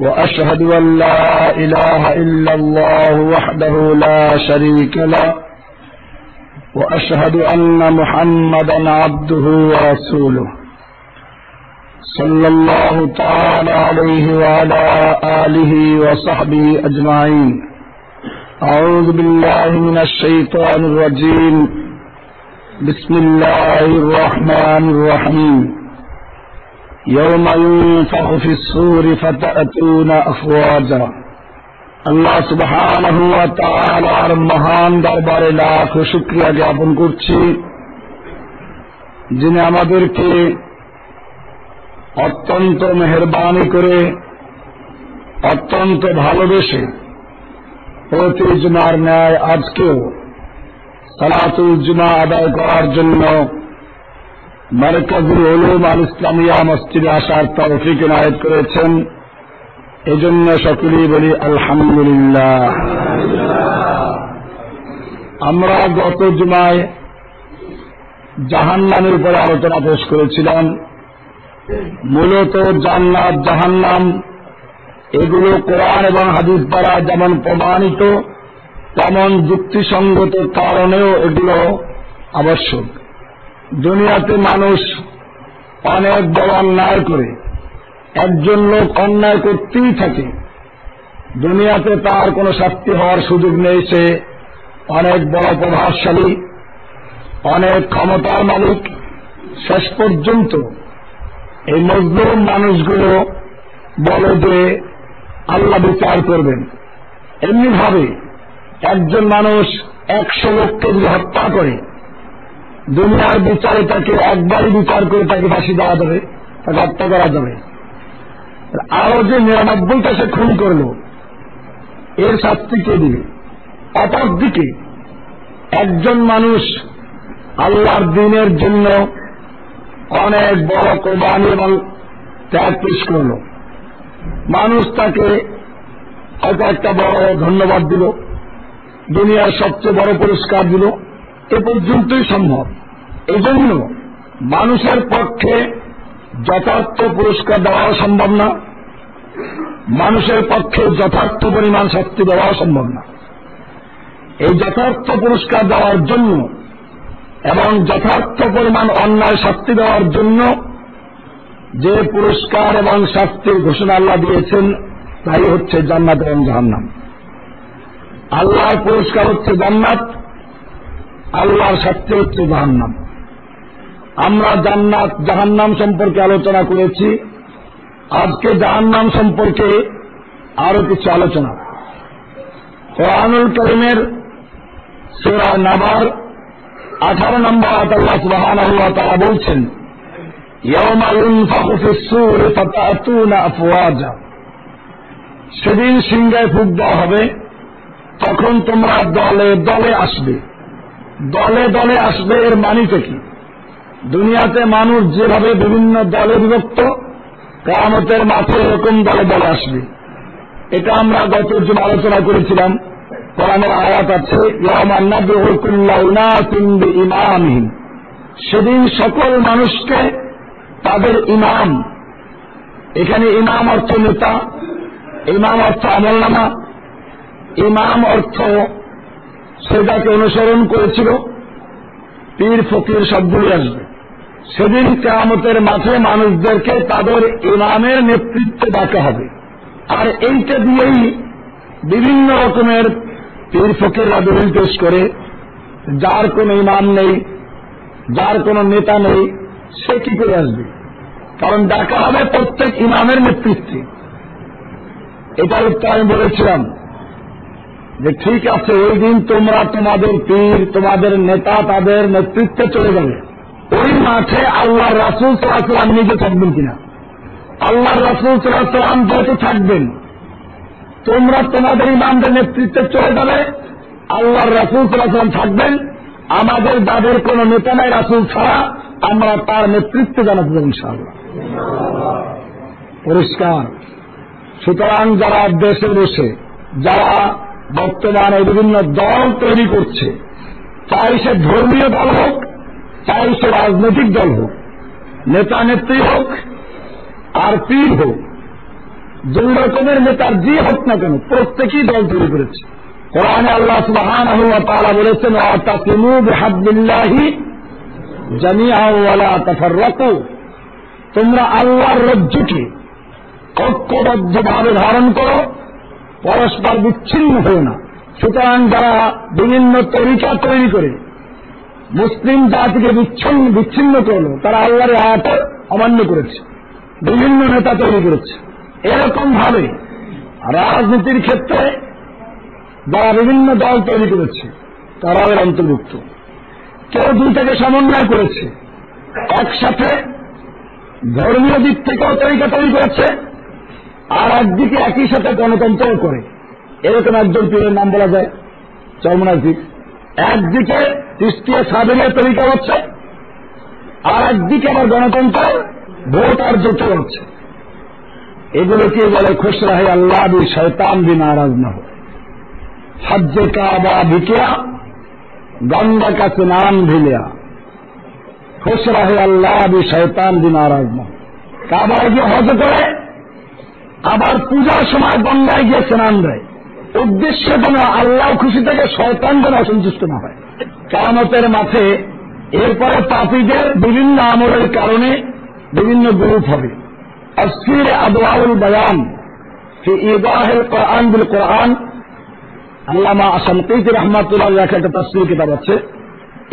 وأشهد أن لا إله إلا الله وحده لا شريك له وأشهد أن محمدا عبده ورسوله. صلى الله تعالى عليه وعلى آله وصحبه أجمعين. أعوذ بالله من الشيطان الرجيم. بسم الله الرحمن الرحيم. يوم ينفخ في الصور فتأتون أفواجا আল্লাহ সুবহানাহ ওয়া তাআলার মহান দরবারে লাখ শুকরিয়া জ্ঞাপন করছি যিনি আমাদেরকে অত্যন্ত মেহরবানি করে অত্যন্ত ভালোবেসে প্রতি জুমার ন্যায় আজকেও সালাতুল জুমা আদায় করার জন্য মার্কাজুল উলুম আল ইসলামিয়া মসজিদে আসার তৌফিক নায়ত করেছেন। এজন্য সকলেই বলি আলহামদুলিল্লাহ। আমরা গত জুমায় জাহান্নামের উপরে আলোচনা পেশ করেছিলাম। মূলত জান্নাত, জাহান্নাম, এগুলো কোরআন এবং হাদিস দ্বারা যেমন প্রমাণিত, তেমন যুক্তিসঙ্গত কারণেও এগুলো আবশ্যক। দুনিয়াতে মানুষ অনেক বড় অন্যায় করে। একজন লোক অন্যায় করতেই থাকে। দুনিয়াতে তার কোনো শাস্তি হওয়ার সুযোগ নেই। সে অনেক বড় প্রভাবশালী, অনেক ক্ষমতার মালিক। শেষ পর্যন্ত এই মজলুম মানুষগুলো বলে যে আল্লাহ বিচার করবেন। এমনিভাবে একজন মানুষ একশো লোককে যদি হত্যা করে দুনিয়ার বিচারে তাকে একবারই বিচার করে তাকে ফাঁসি দেওয়া যাবে, তাকে হত্যা করা যাবে। আরও যে নিরানব্বইটা সে খুন করল, এর শাস্তি কে দিবে? অপরদিকে একজন মানুষ আল্লাহর দিনের জন্য অনেক বড় কোরবানি এবং ত্যাগ পেশ করল। মানুষ তাকে হয়তো একটা বড় ধন্যবাদ দিল, দুনিয়ার সবচেয়ে বড় পুরস্কার দিল। এ পর্যন্তই সম্ভব। এজন্য মানুষের পক্ষে যথার্থ পুরস্কার দেওয়াও সম্ভব না। মানুষের পক্ষে যথার্থ পরিমাণ শাস্তি দেওয়াও সম্ভব না। এই যথার্থ পুরস্কার দেওয়ার জন্য এবং যথার্থ পরিমাণ অন্যায় শাস্তি দেওয়ার জন্য যে পুরস্কার এবং শাস্তির ঘোষণা আল্লাহ দিয়েছেন, তাই হচ্ছে জান্নাত এবং জাহান্নাম। আল্লাহর পুরস্কার হচ্ছে জান্নাত। আল্লাহর শাস্তি হচ্ছে জাহান্নাম। আমরা জান্নাত, জাহান্নাম সম্পর্কে আলোচনা করেছি। আজকে জাহান্নাম সম্পর্কে আরও কিছু আলোচনা। কোরআনুল করিমের সুরা নাবার আঠারো নম্বর আল্লাহ সুবহানাহু ওয়া তাআলা বলছেন সেদিন সিংহায় ফুক দেওয়া হবে, তখন তোমরা দলে দলে আসবে। দলে দলে আসবে এর মানিতে কি দুনিয়াতে মানুষ যেভাবে বিভিন্ন দলে বিভক্ত কামতের মাঠে এরকম দলে দলে আসবে। এটা আমরা গত জন আলোচনা করেছিলাম। কোরআনের আয়াত আছে ইমামহীন সেদিন সকল মানুষকে তাদের ইমাম, এখানে ইমাম অর্থ নেতা, ইমাম অর্থ আমলনামা, ইমাম অর্থ সেটাকে অনুসরণ করেছিল। পীর ফকির সবগুলি আসবে। সেদিন কেয়ামতের মাঠে মানুষদেরকে তাদের ইমামের নেতৃত্বে ডাকা হবে। আর এইটা দিয়েই বিভিন্ন রকমের পীর ফকিররা দলিল পেশ করে, যার কোনো ইমাম নেই, যার কোনো নেতা নেই, সে কি করে আসবে? কারণ ডাকা হবে প্রত্যেক ইমামের নেতৃত্বে। এটার উত্তর আমি বলেছিলাম। যে ঠিক আছে, ওই দিন তোমরা তোমাদের পীর, তোমাদের নেতা, তাদের নেতৃত্বে চলে যাবে। ওই মাঠে আল্লাহ রাসুল সাল্লাম নিজে থাকবেন কিনা? আল্লাহ রসুল সাল্লাম যেহেতু থাকবেন, তোমরা তোমাদের ইমামদের নেতৃত্বে চলে যাবে, আল্লাহর রাসুল সাল্লাম থাকবেন। আমাদের দাদের কোন নেতা নাই রাসুল ছাড়া, আমরা তার নেতৃত্বে জানাতে দেব ইনশাআল্লাহ। পরিষ্কার। সুতরাং যারা দেশে বসে, যারা বর্তমানে বিভিন্ন দল তৈরি করছে। চাই সে ধর্মীয় দল হোক, চাই সে রাজনৈতিক দল হোক, নেতা নেত্রী হোক আর পীর হোক দুই রকমের নেতার যে হোক না কেন, প্রত্যেকেই দল তৈরি করেছে। কোরআনে আল্লাহ সুবহান তারা বলেছেন অতাকিমু বিহাবিল্লাহি জামিআওয়ালা তাফাররাকু। তোমরা আল্লাহর রজ্জুকে ঐক্যবদ্ধভাবে ধারণ করো। পরস্পর বিচ্ছিন্ন হয়ে না। সুতরাং যারা বিভিন্ন তরিকা তৈরি করে মুসলিম জাতিকে বিচ্ছিন্ন বিচ্ছিন্ন করল, তারা আল্লাহর আয়াত অমান্য করেছে। বিভিন্ন নেতা তৈরি করেছে। এরকম ভাবে রাজনীতির ক্ষেত্রে যারা বিভিন্ন দল তৈরি করেছে, তারাও এর অন্তর্ভুক্ত। কেউ দুইটাকে সমন্বয় করেছে। একসাথে ধর্মীয় দিক থেকেও তরিকা তৈরি করেছে আর একদিকে একই সাথে গণতন্ত্রও করে। এরকম একজন পীরের নাম বলা যায় চরমনাজিক একদিকে তৃষ্টিয় সাবেনের তরিকা হচ্ছে, আর একদিকে আবার গণতন্ত্র ভোট আর জোট হচ্ছে এগুলোকে বলে? খুশ রাহে আল্লাহ বি শয়তান বি নারাজ না হয় হজ্জে কাবা ভিকিয়া, গঙ্গা কাছে নাম ভিলিয়া খুশ রাহে আল্লাহ বি শয়তান বি নারাজ না কাবায় গিয়ে হজ করে আবার পূজার সময় গঙ্গায় গিয়ে স্নান দেয়। উদ্দেশ্য যেন আল্লাহ খুশি থেকে শয়তান যেন অসন্তুষ্ট না হয়। কামতের মাঠে এরপরে পাপীদের বিভিন্ন আমলের কারণে বিভিন্ন গ্রুপ হবে। তফসির আদওয়াউল বয়ান ফি ইদাহিল কোরআন বিল কোরআন। আল্লামা শামকিত রহমাতুল্লাহ লেখা একটা তফসির কিতাব আছে।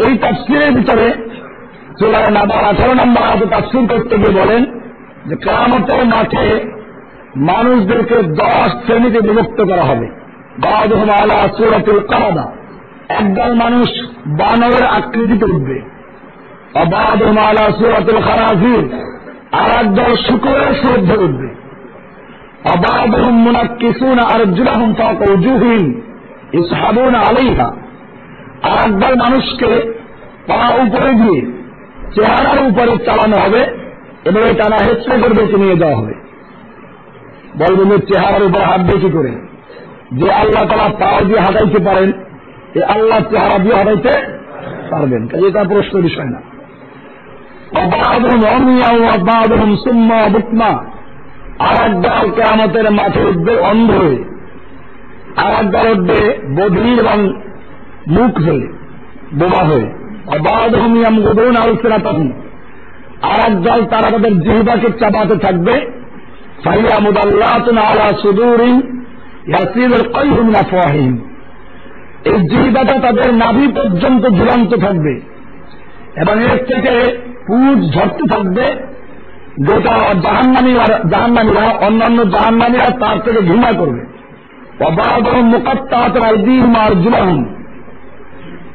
এই তফসিরের ভিতরে চুলায় নাবার আঠারো নম্বর আগে তফসির করতে গিয়ে বলেন যে কেরামতের মাঠে মানুষদেরকে দশ শ্রেণীতে বিভক্ত করা হবে। আলা সুরাতুল কামাদা একদল মানুষ বানরের আকৃতিতে উঠবে। অবাদহম আলা সুরাতুল খারাজির আর একদল শুকুরের শ্রদ্ধে উঠবে। অবাদহম মুনাক্কিসুন আর জুলাহম ফাকুজুহিন ইসহাবুন আলাইহা। আর একদল মানুষকে পা উপরে দিয়ে, চেহারার উপরে চালানো হবে এবং টানা হেঁচড়ে করে বেঁচে নিয়ে যাওয়া হবে। বলবেন চেহারার উপর হাত বেশি করে? যে আল্লাহ তারা পাও দিয়ে হাঁটাইতে পারেন, এ আল্লাহ চেহারা দিয়ে হাঁটাইতে পারবেন। এটা প্রশ্ন বিষয় না। আর এক দল কেরামতের মাঠে উঠবে অন্ধ হয়ে। আর এক দল উঠবে বধির এবং মুখ হয়ে বোমা হয়ে। অবাধম ইয়াম গোদন আলোচনা তখন আর এক দল তারা তাদের জিহ্বাকে চাপাতে থাকবে। ফাইয়া মুদাল্লাতুন আলা সুদুরিন ইয়াসিরুল কয়হুম নাফওয়াহিম এই জিহ্বাটা তাদের নাভি পর্যন্ত ঝুলন্ত থাকবে এবং এর থেকে পুজ ঝরতে থাকবে। গোটা জাহান্নামীরা জাহান্নামীরা অন্যান্য জাহান্নামীরা তার থেকে ঘৃণা করবে। অবাধম মোকাত্তাত রাইদিম আর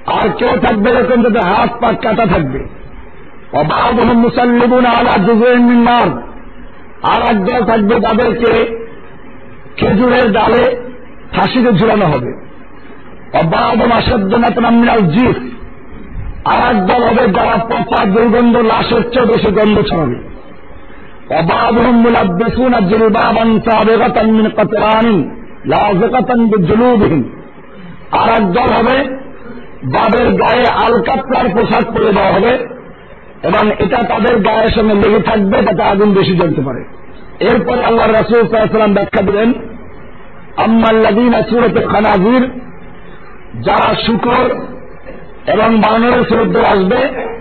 আর কেউ থাকবে এরকম তাদের হাত পা কাটা থাকবে। অবাধম মুসাল্লিবুন আলা মিন্নার আর এক একদল থাকবে তাদেরকে খেজুরের ডালে ফাঁসিতে ঝুলানো হবে। আর একদল হবে যারা পচা দুর্গন্ধ, লাশের চেয়ে বেশি গন্ধ ছড়াবে। বিজুলুবিহিম। আর একদল হবে যাদের গায়ে আলকাতরার পোশাক পরে দেওয়া হবে। এবং এটা তাদের গায়ের সঙ্গে লেগে থাকবে যাতে আগুন বেশি জ্বলতে পারে। এরপর আল্লাহ রাসুল সাল্লাম ব্যাখ্যা দিলেন আম্মাল্লাদিন সুরত খানাজির যারা শুকর এবং বানরের শ্রদ্ধ আসবে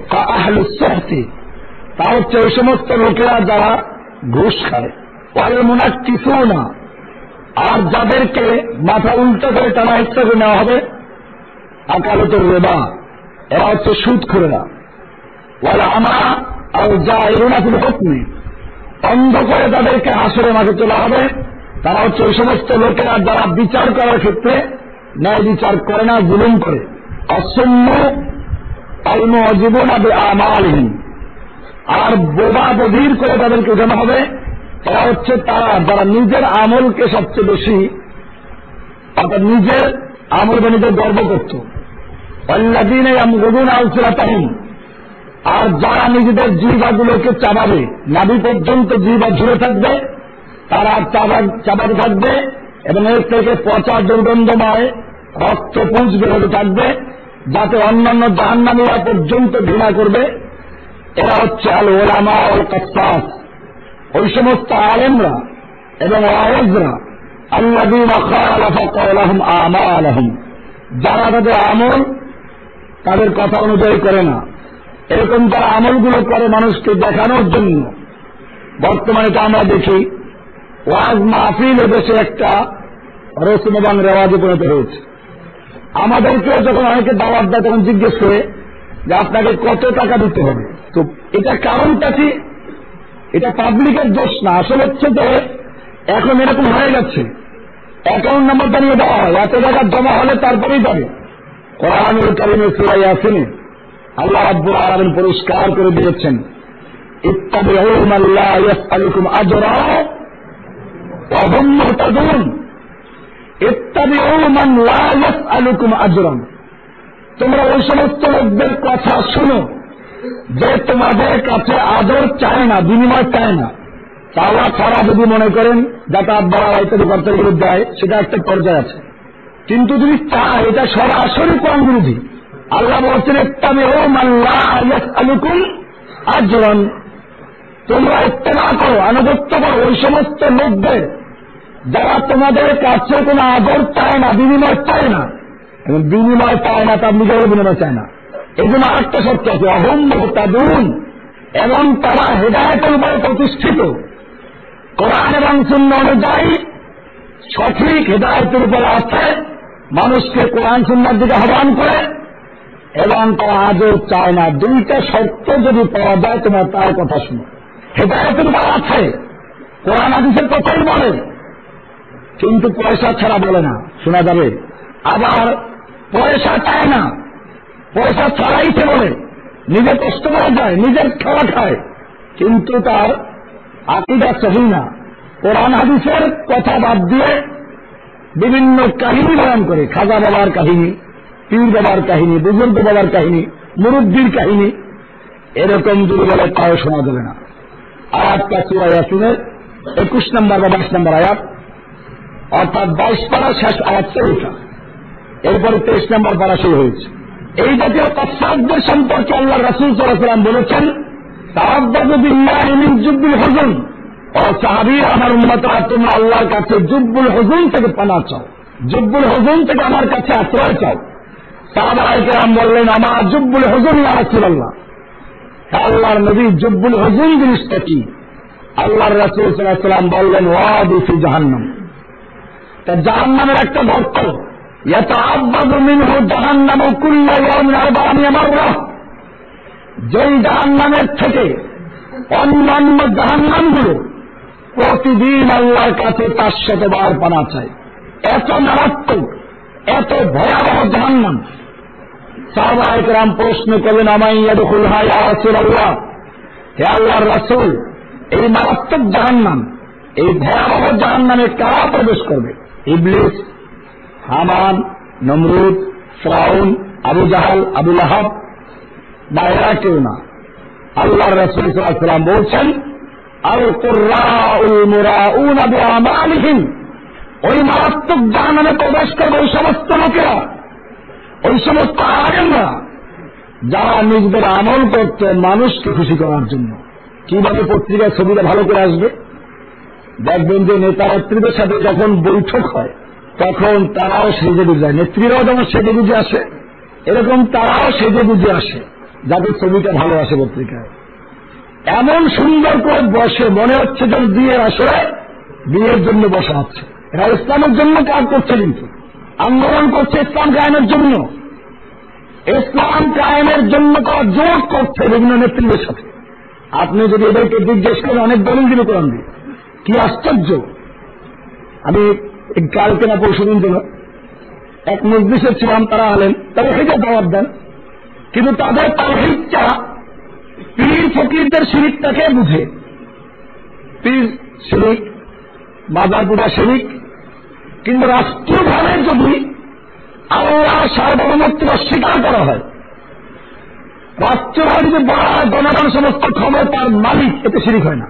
তা আহলুসি তা হচ্ছে ওই সমস্ত লোকেরা যারা ঘুষ খায়। ওয়াল মুনাক কিছু না আর যাদেরকে মাথা উল্টো করে টানা ইচ্ছা নেওয়া হবে, আকালতের রেবা। এরা হচ্ছে সুদ করে অন্ধ করে তাদেরকে আসরে মাঝে তোলা হবে। তারা হচ্ছে ওই সমস্ত লোকেরা যারা বিচার করার ক্ষেত্রে ন্যায় বিচার করে না, জুলুম করে। অসম্য আলম জীবন আবে আমালহীন আর বোবা বধির করে তাদেরকে উঠানো হবে। এরা হচ্ছে তারা, যারা নিজের আমলকে সবচেয়ে বেশি, অর্থাৎ নিজের আমল বা নিজের গর্ব করত। অল্লাদিনে গরুন আলসিরাতাহীন আর যারা নিজেদের জিবাগুলোকে চাবাবে নাবি পর্যন্ত জিবা ঝুলে থাকবে, তারা চাবা, চাবাতে থাকবে, এবং এর থেকে পচা দুর্গন্ধময় রক্ত পুঁজ বেরোতে থাকবে, যাতে অন্যান্য জাহান্নামীরা পর্যন্ত ঘৃণা করবে। এরা হচ্ছে আল ওলামা অল কাসাস ওই সমস্ত আলেমরা এবং আমা আলহম যারা তাদের আমল তাদের কথা অনুযায়ী করে না। এরকম যারা আমলগুলো করে মানুষকে দেখানোর জন্য। বর্তমানে তো আমরা দেখি, ওয়াজ মাহফিল দেশে একটা রসুম এবং রেওয়াজে পরিণত হয়েছে। আমাদেরকেও যখন অনেকে দাওয়াত দেয়, তখন জিজ্ঞেস করে যে আপনাকে কত টাকা দিতে হবে? তো এটা কারণটা কি? এটা পাবলিকের দোষ না। আসলে হচ্ছে যে এখন এরকম হয়ে গেছে। অ্যাকাউন্ট নাম্বারটা নিয়ে দেওয়া হয়। এত টাকা জমা হলে তারপরেই যাবে। কোরআনুল কারিমে সুরাই আসেনি আল্লাহ আব্বুল আলমিন পরিষ্কার করে দিয়েছেন তোমরা ওই সমস্ত লোকদের কথা শুনো, যে তোমাদের কাছে আদর চায় না, বিনিময় চায় না। তারা ছাড়া যদি মনে করেন, যাতায়াত দ্বারা ইত্যাদি কর্তার বিরুদ্ধে দেয়, সেটা একটা পর্যায়ে আছে। কিন্তু যদি চায়, এটা সরাসরি কোরআন বিরোধী। আল্লাহ বলছেন আলুকুম আজরন। তোমরা ইত্তেমা করো, আনুগত্য করো, ওই সমস্ত লোকদের যারা তোমাদের কাছে কোনো আদর চায় না, বিনিময় চায় না। এবং বিনিময় চায় না তার নিজেরও বিনিময় চায় না। এই জন্য আরেকটা সত্য আছে, অহম তাদুন এবং তারা হেদায়তের উপরে প্রতিষ্ঠিত। কোরআন এবং শূন্য অনুযায়ী সঠিক হেদায়তের উপরে আছে। মানুষকে কোরআন শূন্যের দিকে আহ্বান করে। এবং তারা আদর চায় না। দুইটা শর্ত যদি পাওয়া যায়, তোমার তার কথা শুনো। হেদায়তের উপর আছে। কোরআন আদিসের কথাই বলে। কিন্তু পয়সা ছাড়া বলে না। শোনা যাবে। আবার পয়সা চায় না। পয়সা ছাড়াই সে বলে। নিজে কষ্ট করা যায় নিজের খাওয়া খায়। কিন্তু তার আকিদা সহি না। কোরআন হাদিসের কথা বাদ দিয়ে বিভিন্ন কাহিনী বয়ান করে। খাজা বাবার কাহিনী। পীর বাবার কাহিনী, বুজুর্গ বাবার কাহিনী, মুরব্বীর কাহিনী, এরকম যদি বলে তাও শোনা যাবে না। আয়াতটা সুরাই আসিনের একুশ নম্বর বা বাইশ নম্বর আয়াত, অর্থাৎ বাইশ পাড়া শেষ আয়াত চৌঠা এরপরে তেইশ নম্বর পাড়া শুরু হয়েছে। এই জাতীয় তৎসাদদের সম্পর্কে আল্লাহ রাসুল সাল্লাম বলেছেন জুব্বুল হজুন। ও সাহাবি, আমার উন্মতরা তোমরা আল্লাহর কাছে জুব্বুল হজুন থেকে পানা চাও। জুব্বুল হজুন থেকে আমার কাছে আশ্রয় চাও। সাহাবাহাম বললেন, আমার জুব্বুল হজুন রাসুল্লাহ আল্লাহর নবী জুব্বুল হজুন জিনিসটা কি? আল্লাহর রাসুল সাল্লাম বললেন ওয়াদিফি জাহান্নাম। তা জাহান্নামের একটা গর্ত জাহান্নাম যেই জাহান্নামের থেকে অন্যান্য জাহান্নামগুলো প্রতিদিন আল্লাহর কাছে তার শতবার পানা চায়। এত মারাত্মক। এত ভয়াবহ জাহান্নাম। সাহবাহাম প্রশ্ন করলেন আমাইয়া দখল হাই আসুল আল্লাহ হে আল্লাহর রাসুল, এই মারাত্মক জাহান্নাম, এই ভয়াবহ জাহান্নামে কারা প্রবেশ করবে? Iblis, Haman, Namrud, Firaun, Abu Jahl Abul আহাব বা এরা কেউ না। আল্লাহ রসুল সাল্লাম বলছেন আল কোরআন ওই মারাত্মক জাহান্নামে প্রবেশ করবে ওই সমস্ত লোকেরা। ওই সমস্ত আলেমরা যারা নিজেদের আমল করতে মানুষকে খুশি করার জন্য। কীভাবে পত্রিকার ছবিটা ভালো করে আসবে? দেখবেন যে নেতা নেত্রীদের সাথে যখন বৈঠক হয়, তখন তারাও সেজে বুঝে যায় নেত্রীরাও যেমন সেজে বুঝে আসে, এরকম তারাও সেজে বুঝে আসে, যাদের ছবিটা ভালো আসে পত্রিকায়। এমন সুন্দর করে বসে মনে হচ্ছে যেন বিয়ের আসলে বিয়ের জন্য বসা হচ্ছে। এরা ইসলামের জন্য কাজ করছে কিন্তু। আন্দোলন করছে ইসলাম কায়েমের জন্য। ইসলাম কায়েমের জন্য তারা জোর করছে বিভিন্ন নেতৃত্বের সাথে। আপনি যদি এদেরকে জিজ্ঞেস করেন, অনেক দলিল দিবে কোরআন দিয়ে। কি আশ্চর্য। আমি কালকে না পরশু দিন এক মজলিসে ছিলাম, তারা হলেন তারা হেঁটে দাওয়াত দেন। কিন্তু তাদের তাহিদটা পীর ফকিরদের শিরিকটাকে বুঝে। পীর শিরিক বাজার পূজা শিরিক কিন্তু রাষ্ট্রীয়ভাবে যদি আল্লাহ সার্বভৌমত্ব অস্বীকার করা হয়, রাষ্ট্রভাবে হয় জনগণ সমস্ত ক্ষমতার মালিক, এতে শিরিক হয় না।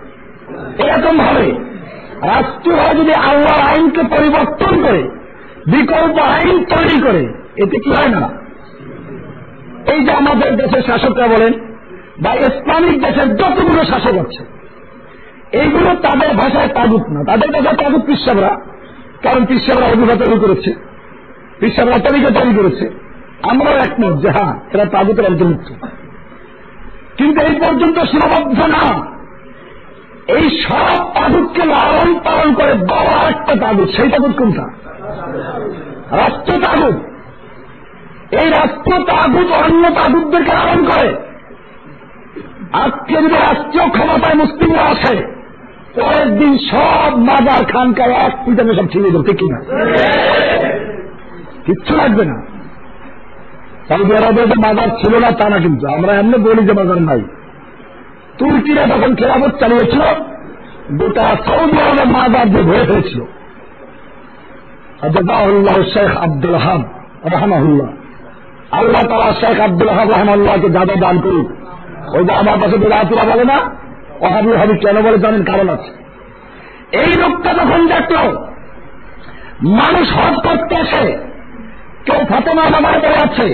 এরকম ভাবে রাষ্ট্রীয়ভাবে যদি আল্লাহর আইনকে পরিবর্তন করে, বিকল্প আইন তৈরি করে, এতে কি হয় না? এই যে আমাদের দেশের শাসকরা বলেন, বা ইসলামিক দেশের যতগুলো শাসক আছে, এইগুলো তাদের ভাষায় তাগুত না। তাদের ভাষায় তাগুত পিসাবরা কারণ পিসাবরা অভিজ্ঞতা তৈরি করেছে। পিসাবরা তরিকা তৈরি করেছে। আমরাও একমত যে হ্যাঁ এরা তাগুতের অন্তর্ভুক্ত। কিন্তু এই পর্যন্ত সীমাবদ্ধ না। এই সব তাগুতকে লালন পালন করে বড় একটা তাগুত, সেই তাগুত কোনটা? রাষ্ট্র তাগুত। এই রাষ্ট্র তাগুত অন্য তাগুতদেরকে লালন করে। আজকে যদি রাষ্ট্রীয় ক্ষমতায় মুসলিমরা আসে পরের দিন সব মাজার খানকায় এক পিটানে সব ছিঁড়ে দেবে কিনা? কিচ্ছু লাগবে না। সৌদি আরবে যে মাজার ছিল না, তা না কিন্তু। আমরা এমনি বলি যে মাজার নাই। তুর্কিরা যখন খেলাফত চালিয়েছিল, গোটা সৌদি আরবের মাজার যে ধরে ফেলেছিল। আল্লাহ শেখ আব্দুল হাব রহমাহুল্লাহ। আল্লাহ তালা শেখ আব্দুল হাব রহমাল্লাহকে যাদা দান করুক, ওই যে আমার পাশে বেড়াতুরা বলে না অহাবি হাবি কেন বলে জানেন কারণ আছে। এই লোকটা যখন দেখল, মানুষ হজ করতে আসে, কেউ ফাতেমা মামায় পড়ে আছে,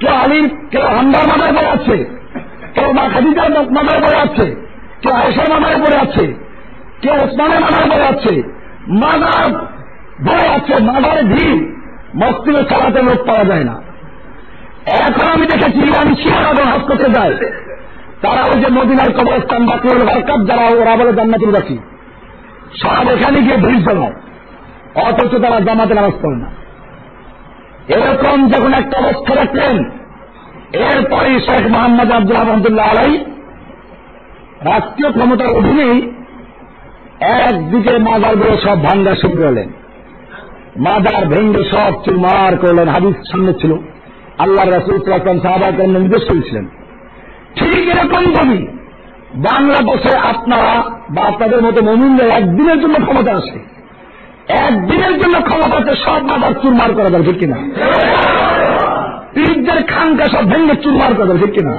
কেউ আলীর, কেউ হান্দার মামায় পড়ে আছে, কেউ মা খাদিজার মামায় পড়ে আছে, কেউ আয়সার মামায় পড়ে আছে, কেউ ওসমানের মামায় পড়ে আছে, মাদার ভরে আছে, মাদার ভিড় মস্তিনে চালাতে লোক পাওয়া যায় না। এখন আমি দেখেছি ইরানি শিয়ারা হজ করতে যায় তারা ওই যে মদিনার কবরস্থান বাকিউল বারকাত যারা, ওরা বলে জান্নাতুল বাকি। সব এখানে গিয়ে ভিড় জমায়। অথচ তারা জামাতে নামাজ পড়ে না। এরকম যখন একটা অবস্থা রাখলেন এরপরে শেখ মোহাম্মদ আব্দুল রহমতুল্লাহ আলাই রাষ্ট্রীয় ক্ষমতার অধীনেই একদিকে মাজারগুলো সব ভাঙ্গা শুরু করলেন। মাজার ভেঙ্গে সব চুরমার করলেন, হাদিস সামনে ছিল। আল্লাহ রাসুল সাহাবা নির্দেশ করেছিলেন। ঠিক এরকম ভাবে বাংলাদেশে আপনারা বা আপনাদের মতো মমিনরা একদিনের জন্য ক্ষমতা আসে একদিনের জন্য ক্ষমতাতে সব মাদার চুরমার করা যাবে, ঠিক কিনা? পীরদের খানকা সব ভেঙে চুরমার করা যাবে, ঠিক কিনা?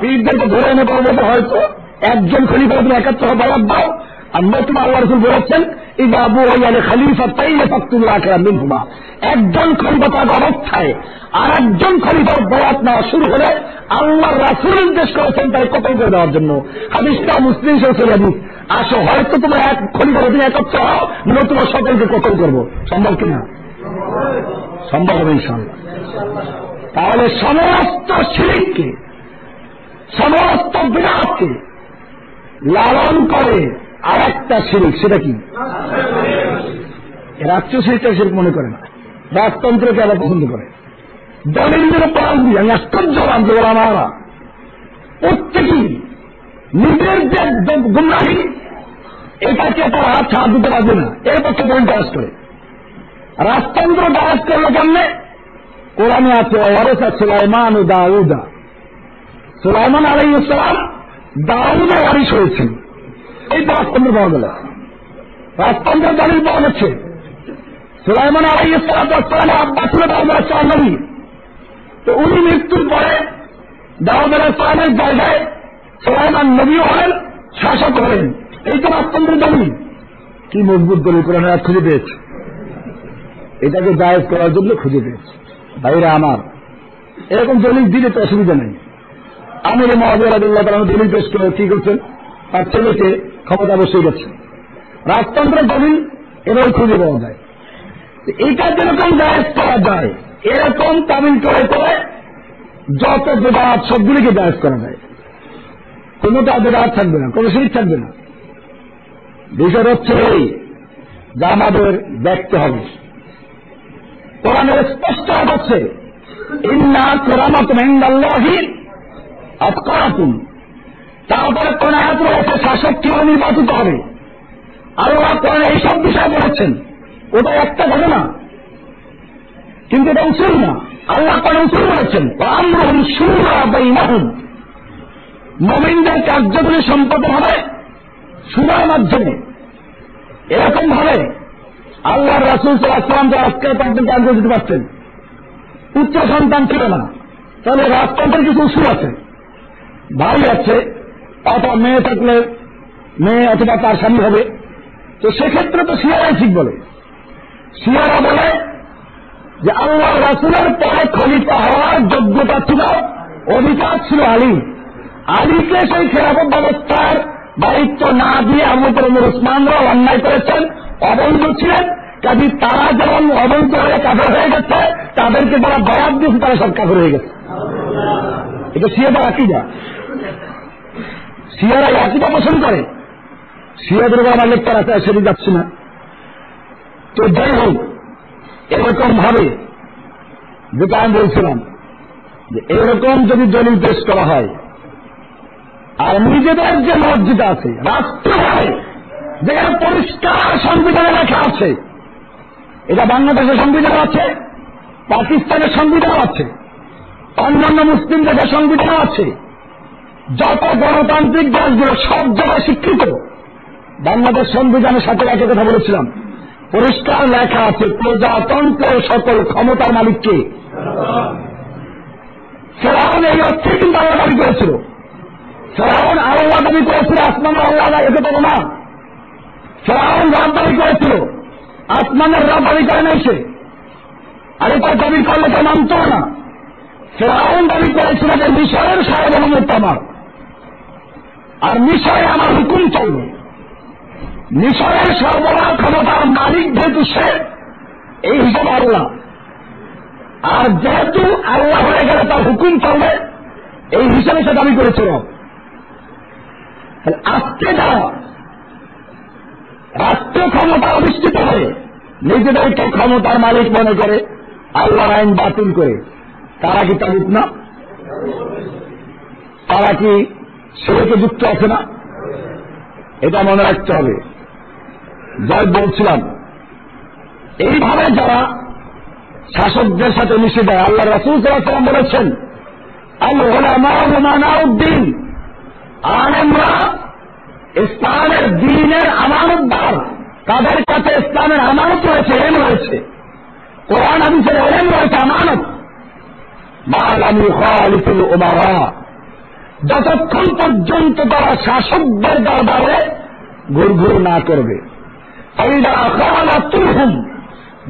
পীরদেরকে ধরে এনে বলব হয়তো একজন খলিফা তুমি একাত্তর বায়াত দাও, আর নতুন আল্লাহ রসুল বলেছেন একজন খলিফা তার অবস্থায় আর একজন খলিফার বয়াত নেওয়া শুরু হলে আল্লাহ রাসুল নির্দেশ করেছেন তাই কতল করে দেওয়ার জন্য। হাদিসটা মুসলিম হাদিস। আসো, হয়তো তোমার এক খলিফার অধীনে একত্র হও নতুন সকলকে কতল করব। সম্ভব কিনা সম্ভব হবে তাহলে সমস্ত শিরিককে, সমস্ত বিরাটকে লালন করে আর একটা শিরিক, সেটা কি? রাষ্ট্রীয় শিরিকটা শিরিক মনে করে না। রাজতন্ত্রকে আবার পছন্দ করে। দলের দলিলের পাল দিয়ে আমি আশ্চর্য রাজ্য আমারা প্রত্যেকেই নিজের যে গুমরাহি, এটাকে তারা ছাড় দিতে পারবে না। এর পক্ষে দলিল দাস করে। রাজতন্ত্র দাস করল কেমনে? কোরআনে আছে, ওয়ারেসা সুলাইমান ও দাউদা। সুলাইমান আলাই ইসলাম দাউদা ওয়ারিস হয়েছেন। এই রাজতন্ত্র পাওয়া গেল। রাজতন্ত্রের দলিল পাওয়া যাচ্ছে সুলাইমান আলাই ইসলাম আব্বা ছিল দাউদা নবী তো উনি মৃত্যুর পরে দাউদ আলাইসলামের জায়গায় সোলাইমান নবী হলেন, শাসক হলেন। এই তো রাজতন্ত্রের দলিল। কি মজবুত দলিল কোরআন খুঁজে পেয়েছে। এটাকে জায়েজ করার জন্য খুঁজে পেয়েছে। ভাইরা আমার, এরকম দলিল দিলে তো অসুবিধা নেই। আমির মহাবীর আদুল্লাহ তালা দলিল পেশ করে কি করছেন? তার ছেলেকে ক্ষমতা বসে গেছে রাজতন্ত্রের দলিল এবার খুঁজে পাওয়া যায়। এটা যেরকম জায়েজ করা যায়, এরকম তামিল করে করে যত বেদাত সবগুলিকে জায়েজ করা যায়। কোনোটা বেদাত থাকবে না, কোনো শরীর থাকবে না। বিষয় হচ্ছে এই, যা আমাদের দেখতে হবে। কোরআনের স্পষ্ট হচ্ছে ইন্না কোরআনাত মেন্দাল্লাহি আতকারাতুম তারপরে কোন আয়াত রয়েছে শাসক কীভাবে নির্বাচিত হবে আল্লাহ কোরআন এইসব বিষয় বলেছেন। ওটা একটা ঘটনা। কিন্তু এটা উচিত না। আল্লাহ কোরআন উচিত বলেছেন আমরুম সুরা বাইনাহুম। মোমিনদের কার্যগুলি সম্পদ হবে সুরার মাধ্যমে। এরকম ভাবে আল্লাহ রাসুল সাল্লাহাম যে আজকে তাদেরকে আগ্রহ দিতে পারতেন। উচ্চ সন্তান ছিল না। তাহলে রাজতন্ত্রের কিছু উসুল আছে। ভাই আছে অথবা মেয়ে থাকলে মেয়ে অথবা তার স্বামী হবে। তো সেক্ষেত্রে তো শিয়ারাই ঠিক বলে। শিয়ারা বলে যে আল্লাহ রাসুলের পরে খলিফা হওয়ার যোগ্যতা ছিল, অধিকার ছিল আলী। আলীকে সেই খেলাফত ব্যবস্থার দায়িত্ব না দিয়ে আবু তরমুর উসমানরাও অন্যায় করেছেন, অবৈধ ছিলেন। কাজী তারা যেমন অবৈধ হয়ে কাফের হয়ে গেছে, তাদেরকে যারা বরাদ দিয়েছে, তারা সব কাফের হয়ে গেছে। এটা শিয়াদের আকিদা। শিয়ারা আকিদা পোষণ করে। শিয়াদের উপর আমার লেকচার আছে সেদিন যাচ্ছি না। তো যাই হোক, এরকম ভাবে যেটা আমি বলছিলাম, যে এরকম যদি দলিল পেশ করা হয়, আর নিজেদের যে মসজিদ আছে, রাষ্ট্রভাবে যেখানে পরিষ্কার সংবিধানে লেখা আছে, এটা বাংলাদেশের সংবিধান আছে, পাকিস্তানের সংবিধান আছে, অন্যান্য মুসলিম দেশের সংবিধান আছে যত গণতান্ত্রিক দেশগুলো সব জায়গায় স্বীকৃত, বাংলাদেশ সংবিধানের সাথে একটা কথা বলেছিলাম। পরিষ্কার লেখা আছে, প্রজাতন্ত্র সকল ক্ষমতার মালিককে। ফেরাউন এই অর্থে কিন্তু আল্লাহ দাবি করেছিল। ফেরাউন আল্লাহ দাবি করেছিল আসমান আল্লাহ একে পাবো না। ফেরাউন রাত দাবি করেছিল, আসমানের রাত দাবি করে নাই সে। আর এটা দাবি করলে তো মানত না। ফেরাউন দাবি করেছিল যে মিশরের সার্বভৌমত্ব আমার আর মিশরে আমার হুকুম চলবে মিশরের সর্বদা ক্ষমতার মালিক যেহেতু সে, এই হিসাবে আল্লাহ। আর যেহেতু আল্লাহ হয়ে গেলে তার হুকুম চলবে, এই হিসাবে সে দাবি করেছিল। আজকে যারা রাষ্ট্রীয় ক্ষমতা অধিষ্ঠিত হয়ে নিজেদেরকে ক্ষমতার মালিক মনে করে, আল্লাহর আইন বাতিল করে, তারা কি তালিক না? তারা কি সেটাকে যুক্ত আছে না। এটা মনে রাখতে হবে। যাই বলছিলাম, এইভাবে যারা শাসকদের সাথে মিশে দেয় আল্লাহ রসুল সাল্লাম বলেছেন আল্লাহদ্দিন আলেমরা ইসলামের দিনের আমানতদার। তাদের কাছে ইসলামের আমানত রয়েছে? এম রয়েছে। কোরআন, হাদিসের এলেম রয়েছে, আমানত। মালামি খালিফুল ওমারা যতক্ষণ পর্যন্ত তারা শাসকদের দরবারে ঘুরঘুর না করবে।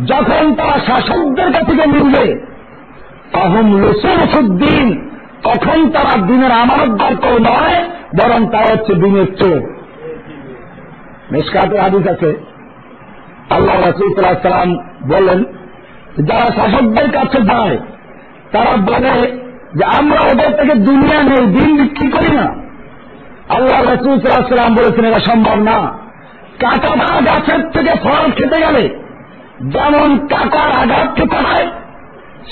যখন তারা শাসকদের কাছে মিলবে, তখন লুসুদ্দিন তখন তারা দিনের আমানতদার কেউ নয়, বরং তারা হচ্ছে দিনের চোর। মেসকাতের হাদিস আছে। আল্লাহ রসুলাম বলেন, যারা শাসকদের কাছে যায়, তারা বলে যে আমরা ওদের থেকে দুনিয়া নেই, দিন বিক্রি করি না। আল্লাহ রসুল সাল্লাম বলেছেন, এটা সম্ভব না। কাঁটাটা গাছের থেকে ফল খেতে গেলে যেমন কাটার আঘাত খেতে হয়,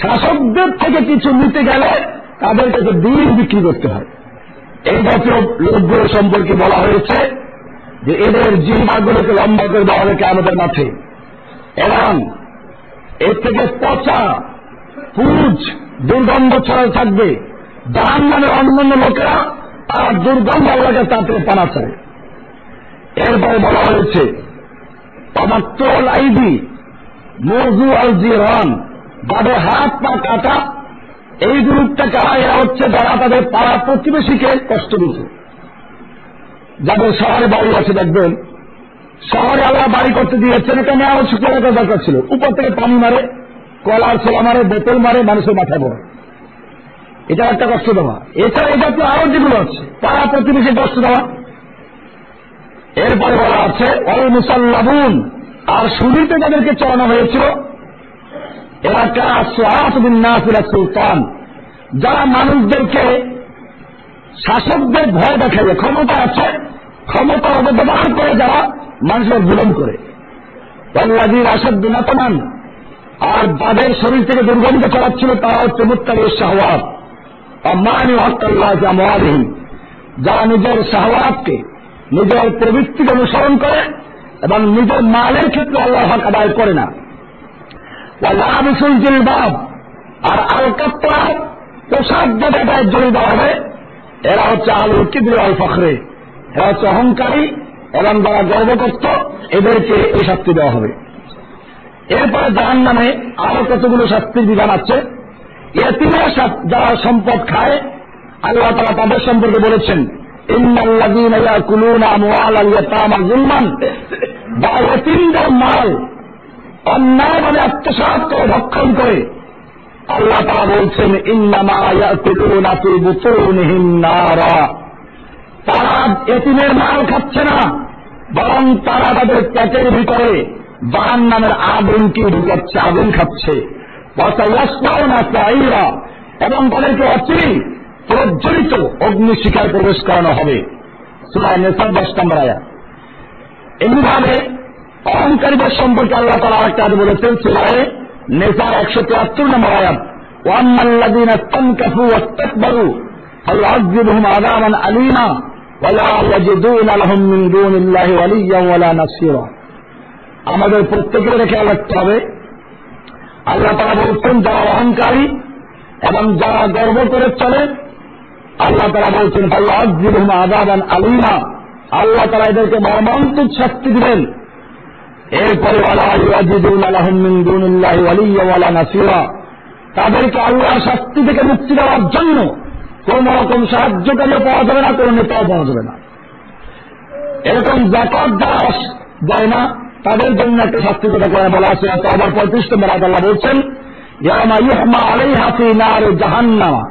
শাসকদের থেকে কিছু নিতে গেলে তাদের কাছে দিন বিক্রি করতে হয়। এই জাতীয় লোকগুলো সম্পর্কে বলা হয়েছে যে এদের জিম্মাগুলোকে লম্বা করে দেওয়া হবে আমাদের মাঠে। এবং এর থেকে পচা পুজ দুর্গন্ধ ছড়ায় থাকবে। জাহান মানে অন্যান্য লোকেরা আর দুর্গন্ধ আল্লাহকে তাতে পানা চায় এরপরে বলা হয়েছে অমাত্রল আইডি মজু আল জিরান, যাদের হাত পা কাটা, এই গ্রুপটা কারা এরা হচ্ছে যারা তাদের পাড়া প্রতিবেশীকে কষ্ট দিচ্ছে যাদের শহরে বাড়ি আছে, দেখবেন, শহরে আল্লাহ বাড়ি করতে দিয়েছেন, এটা নেওয়া কলাকার দরকার ছিল। উপর থেকে পানি মারে কলার ছোলা মারে, বোতল মারে, মানুষের মাথায় পড়ে এটা একটা কষ্ট দেওয়া। এছাড়া এটা তো আরও যেগুলো আছে, পাড়া প্রতিবেশী কষ্ট দেওয়া। এরপরে বলা আছে, অল মুসাল্লাবুন। আর শুরুতে যাদেরকে চড়ানো হয়েছিল, এরা কারা? সোহাসুদ্দিন সুলতান। যারা মানুষদেরকে শাসকদের ভয় দেখাবে ক্ষমতা আছে, ক্ষমতা অবদান করে যারা মানুষের জুলম করে। আসাদ বিনাতমান আর যাদের শরীর থেকে দুর্গন্ধ ছড়াচ্ছিল, তারা হচ্ছে মুত্তারের শাহওয়াত। মানি হকাল্লাহ জামালহীন যারা নিজের শাহওয়াতকে নিজের প্রবৃত্তিকে অনুসরণ করে এবং নিজের মালের ক্ষেত্রে আল্লাহ হক আদায় করে না। জিলবাব, আর আলকাত্তা পোশাক যেটায় জড়িত হবে এরা হচ্ছে আলু কিবরি আল ফখরে। এরা হচ্ছে অহংকারী এবং যারা গর্ব করত এদেরকে এই শাস্তি দেওয়া হবে। এরপরে জাহান নামে আরও কতগুলো শাস্তির বিধান আছে? এতিমের যারা সম্পদ খায়, আল্লাহ তারা তাদের সম্পর্কে বলেছেন মাল অন্যায় মানে আত্মসাত করে, ভক্ষণ করে। আল্লাহ তারা বলছেন তারা এতিমের মাল খাচ্ছে না, বরং তারা তাদের পেটের ভিতরে জাহান নামের আগুনকে ঢুকাচ্ছে আগুন খাচ্ছে। এবং তাদেরকে অচিরি প্রজ্বলিত অগ্নি শিকার প্রবেশ করানো হবে। এমনিভাবে অহংকারীদের সম্পর্কে আল্লাহ তালা আরেকটা আজ বলেছেন, সুরায় নেশার একশো তিয়াত্তর নম্বর আয়াত। আল্লাহ আমাদের প্রত্যেকের খেয়াল রাখতে হবে? আল্লাহ তারা বলছেন, যারা অহংকারী এবং যারা গর্ব করে চলে, আল্লাহ তারা বলছেন আল্লাহ আদাবান আলিমা। আল্লাহ তারা এদেরকে মর্মান্তিক শাস্তি দিবেন। এরপরে তাদেরকে আল্লাহর শাস্তি থেকে মুক্তি দেওয়ার জন্য কোন রকম সাহায্যকারীও পাওয়া যাবে না, কোন নেতাও পাওয়া যাবে না। এরকম জাকাত যারা যায় না তাদের জন্য একটা শাস্তি কথা করে বলা আছে তো আবার পঁয়ত্রিশ নম্বর আল্লাহ বলছেন আলাই হাসি না আর জাহান্নামা।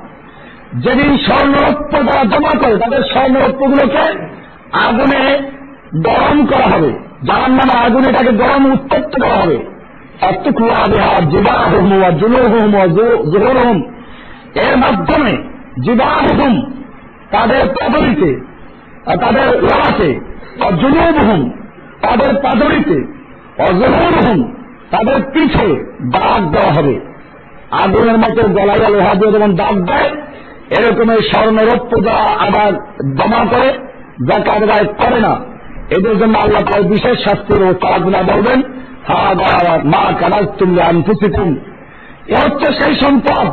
যেদিন স্বর্ণরত্ন যারা জমা করে, তাদের স্বর্ণরত্নগুলোকে আগুনে গরম করা হবে। জাহান নামা আগুনে তাকে গরম উত্তপ্ত করা হবে। এর মাধ্যমে জীবাহুম তাদের পাদরিতে তাদের লাশে জুনুবহুম তাদের পাদরিতে অজহুরহুম তাদের পিঠে দাগ দেওয়া হবে। আগুনের মতো গলায় লোহা দিয়ে যেমন দাগ দেয়, এরকম এই স্বর্ণরৌপ্য যারা আবার জমা করে, যা কারবায় করে না। এদের জন্য আল্লাহ তার বিশেষ শাস্তির তাগুলা বলবেন মা কানাজ তুমি আনফুসিকুম। এ হচ্ছে সেই সম্পদ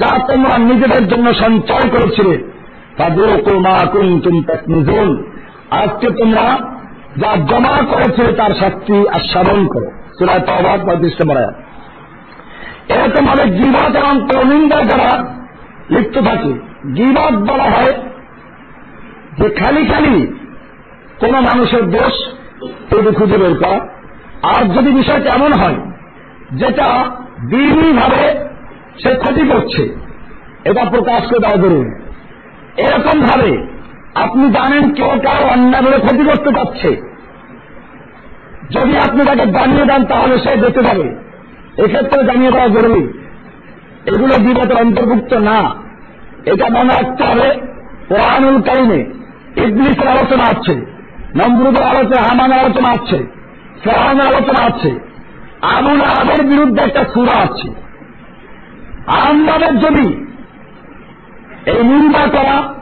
যা তোমরা নিজেদের জন্য সঞ্চয় করেছিলে। তাদের মা কুন্তুম নিজুন আজকে তোমরা যা জমা করেছে তার শাস্তি আস্বাদন করো। সুরায় তবাদ পঁয়ত্রিশ নম্বর এরকম ভাবে জীবত এবং প্রনিন্দা যারা লিপ্ত থাকে। গিবাদ বলা হয় যে খালি খালি কোন মানুষের দোষ তৈরি খুঁজে বের করা। আর যদি বিষয়টা এমন হয়, যেটা ভাবে সে ক্ষতি করছে, এটা প্রকাশ করে দেওয়া জরুরি। এরকম ভাবে আপনি জানেন কেউ কারও অন্যায়ভাবে ক্ষতি করতে পারছে। যদি আপনি তাকে জানিয়ে দেন, তাহলে সে বেঁচে যাবে। এক্ষেত্রে জানিয়ে দেওয়া জরুরি, এগুলো বিগতের অন্তর্ভুক্ত না। এটা মনে রাখতে হবে, কোরআনুল কারিমে ইবলিসের আলোচনা আছে, নমরুদের আলোচনা হামানের আলোচনা আছে ফেরানের আলোচনা আছে আবুল আবের বিরুদ্ধে একটা সুরা আছে। আমাদের যদি এই নিন্দা করা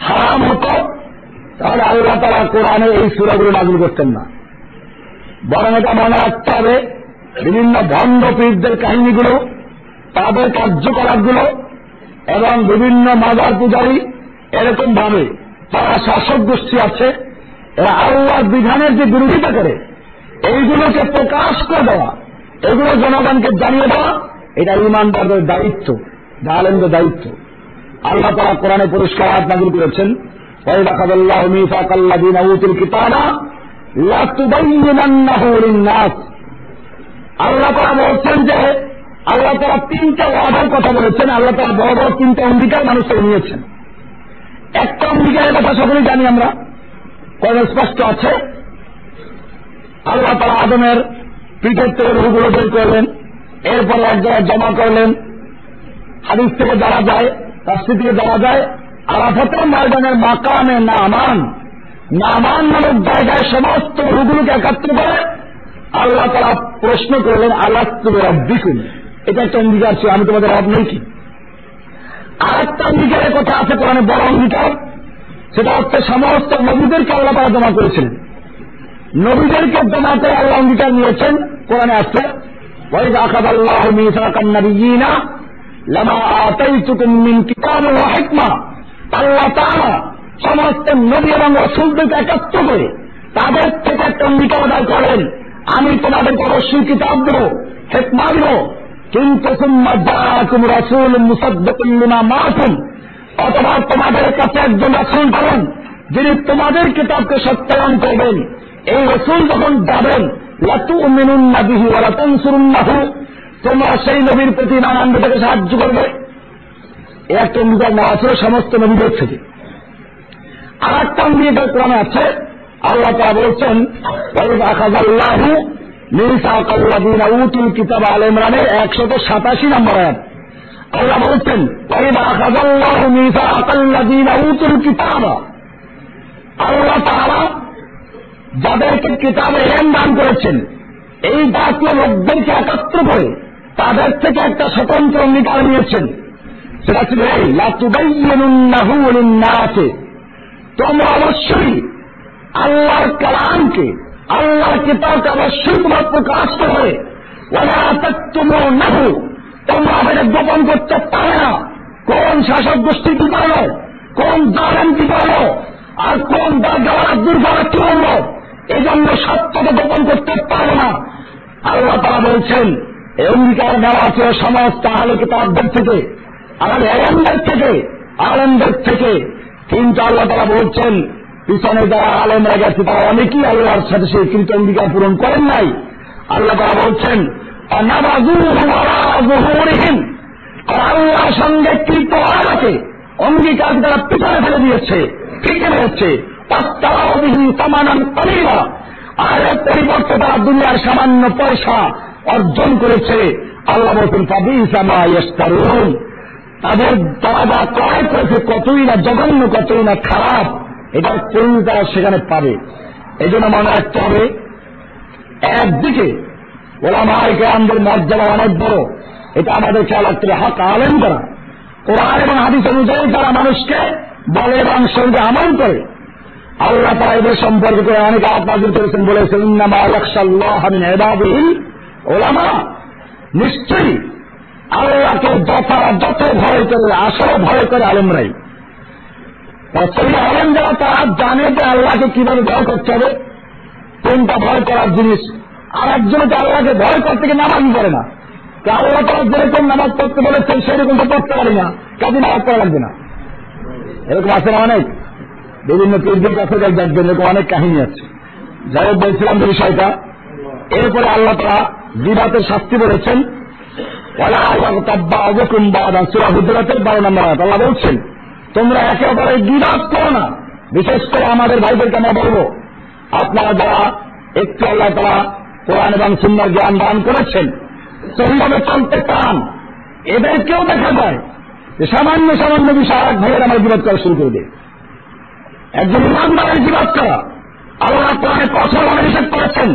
হারাম হতো, তাহলে আল্লাহ তারা কোরআনে এই সুরাগুলো নাগুল করতেন না। বরং এটা মনে রাখতে হবে, বিভিন্ন ভণ্ড পীরদের কাহিনীগুলো, তাদের কার্যকলাপগুলো, এবং বিভিন্ন মাজার পূজারী এরকম ভাবে তারা শাসক গোষ্ঠী আছে, এরা আল্লাহর বিধানের যে বিরোধিতা করে, এইগুলোকে প্রকাশ করে দেওয়া, এগুলো জনগণকে জানিয়ে দেওয়া, এটা ইমানদারদের দায়িত্ব জালেনদের দায়িত্ব। আল্লাহ তারা কোরআনে পরিষ্কার হাত নাজির করেছেন আল্লাহ তারা বলছেন যে, আল্লাহ তারা তিনটা ওয়াদার কথা বলেছেন, আল্লাহ তারা বড় বড় তিনটা অঙ্গীকার মানুষকে নিয়েছেন। একটা অঙ্গীকারের কথা সকলেই জানি আমরা কবে স্পষ্ট আছে, আল্লাহ তারা আদমের পিঠের থেকে রুগুলো বের করলেন, এরপরে এক জায়গায় জমা করলেন। হাদিস থেকে যারা যায় রাস্তি থেকে যারা যায়। আরাফতের ময়দানের মাকামে নামান। নামান নামক জায়গায় সমস্ত রুগুলোকে একাত্র করে আল্লাহ তারা প্রশ্ন করলেন আল্লাহ তুমি রব্বিকুন এটা একটা অঙ্গীকার ছিল, আমি তোমাদের রব নেই কি? আর একটা অঙ্গীকারের কথা আছে কোরআনে, বড় অঙ্গীকার। সেটা হচ্ছে সমস্ত নবীদেরকে আল্লাহ তারা জমা করেছিলেন। নবীদেরকে জমা করে আল্লাহ অঙ্গীকার নিয়েছেন, কোরআনে আসছে ওই আকাদ আল্লাহ মিসাকান নবীনা সমস্ত এবং একাত্র করে তাদের থেকে একটা করেন। আমি অবশ্যই কিতাব কিন্তু রসুল অথবা তোমাদের কাছে একজন রসুল করেন যিনি তোমাদের কিতাবকে সত্যায়ন করবেন। এই রসুল যখন যাবেন লাতু মিনুন্নাবিহি ওরা তনসুরুন্নাহু তোমরা সেই নবীর প্রতি থেকে সাহায্য করবে। একটা অঙ্গীকার নেওয়া আছে সমস্ত নবীদের থেকে। আর একটা অঙ্গীকার কোরআনে আছে, আল্লাহ তা বলছেন উতুল কিতাব আল ইমরানের একশত সাতাশি নম্বর আয়াত। আল্লাহ বলছেন উতুল কিতাব। আল্লাহ তারা যাদেরকে কিতাবে এম দান করেছেন, এই জাতীয় লোকদেরকে একাত্র করে তাদের থেকে একটা স্বতন্ত্র অঙ্গীকার নিয়েছেন। সেটা ছিল আছে তোমরা অবশ্যই আল্লাহর কালামকে, আল্লাহর কিতাবকে অবশ্যই তোমার প্রকাশ করে ওরা নাহু তোমরা আমাদের গোপন করতে পারে না। কোন শাসক গোষ্ঠী কি পারো? কোন জালেন কি পারো? আর কোন দাগাওয়ার দুর্গারা কি হল এই জন্য সত্যকে গোপন করতে পারে না। আল্লাহ তারা বলছেন অঙ্গীকার দেওয়া আছে সমস্ত আহলে কিতাবদের থেকে আর এলেমদের থেকে, আলেমদের থেকে। কিন্তু আল্লাহ তারা বলছেন, পিছনে যারা আলেমরা গেছে তারা অনেকেই আল্লাহর সাথে সেই কৃত অঙ্গীকার পূরণ করেন নাই। আল্লাহ তারা বলছেন আল্লাহর সঙ্গে কৃত আলাকে অঙ্গীকার তারা পিছনে ফেলে দিয়েছে ফিকে রয়েছে আর এর পরিবর্তে তারা দুনিয়ার সামান্য পয়সা অর্জন করেছে। আল্লাহ বলছেন পাবি ইসামা ইস্তারুন তাদের তারা ক্রয় করেছে, কতই না জঘন্য, কতই না খারাপ। এটার পরিণতি তারা সেখানে পাবে? এই জন্য মনে রাখতে হবে, একদিকে ওলামাইকে আমাদের মর্যাদা অনেক বড়। এটা আমাদের খেয়াল রাখতে হক আলেন করা কোরআন এবং হাদিস অনুযায়ী তারা মানুষকে বলে এবং সঙ্গে আমল করে, আল্লাহ তারা এদের সম্পর্কে অনেক আপনাদের করেছেন, বলেছেন ওলামা, নিশ্চয়ই আল্লাহকে যথা যত ভয় করে, আসলে ভয় করে আলমরাই সেই আলম যারা, তারা জানে যে আল্লাহকে কীভাবে ভয় করতে হবে। কোনটা ভয় করার জিনিস। আর একজন যে আল্লাহকে ভয় করতে গিয়ে নামাজ করে না। আল্লাহ তারা যেরকম নামাজ পড়তে বলেছেন সেরকম তো পড়তে পারি না। কাজে নামাজ পড়া লাগবে না। এরকম আছে না অনেক? বিভিন্ন পীরদের কাছে দেখবেন, এরকম অনেক কাহিনী আছে। যাই হোক, বলছিলাম বিষয়টা। এরপরে আল্লাহ তারা বিবাদের শাস্তি বলেছেন। বারো নম্বর আল্লাহ বলছেন, তোমরা একেবারে গিরাত করো না। বিশেষ করে আমাদের ভাইদেরকে আমরা বলব, আপনারা যারা একটু আল্লাহ তারা কোরআন এবং সুন্দর জ্ঞান দান করেছেন সেইভাবে চলতে চান। এদেরকেও দেখা যায় যে সামান্য সামান্য বিষয় এক ভাইয়ের আমার বিরোধ করা শুরু করে দেয় একজন ইমানদারের বিরোধ করা, আল্লাহ কোরআনে কঠোর নিষেধ করেছেন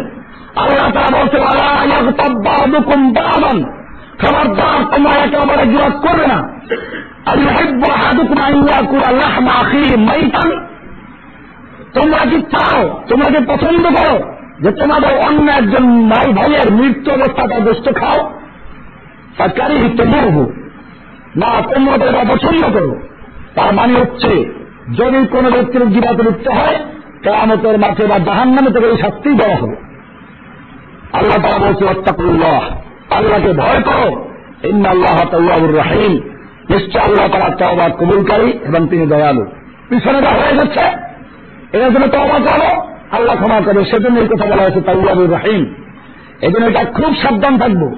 তোমরা কি চাও, তোমরা কি পছন্দ করো যে তোমাদের অন্য একজন ভাই ভাইয়ের মৃত্যু অবস্থাটা দুষ্ট খাও? সরকারি তবুহ না, তোমরা তো এটা পছন্দ করো। তার মানে হচ্ছে, যদি কোন ব্যক্তির গিরাতে লিপ্ত হয় কেরামতের মাঠে বা জাহান নামে এই শাস্তি দেওয়া হবে। আল্লাহ তারা বলছে অত্যাকুল্লাহ আল্লাহকে ভয় করো। ইন্না আল্লাহ তাল্লাহুর রাহিম। নিশ্চয় আল্লাহ তারা তবা কবুলকারী এবং তিনি দয়ালু। পিছনে যা হয়ে যাচ্ছে এর জন্য তবা করো। আল্লাহ ক্ষমা করে সেজন্য এই কথা বলা হয়েছে তাল্লাহুর রাহিম। এই জন্য এটা খুব সাবধান থাকব।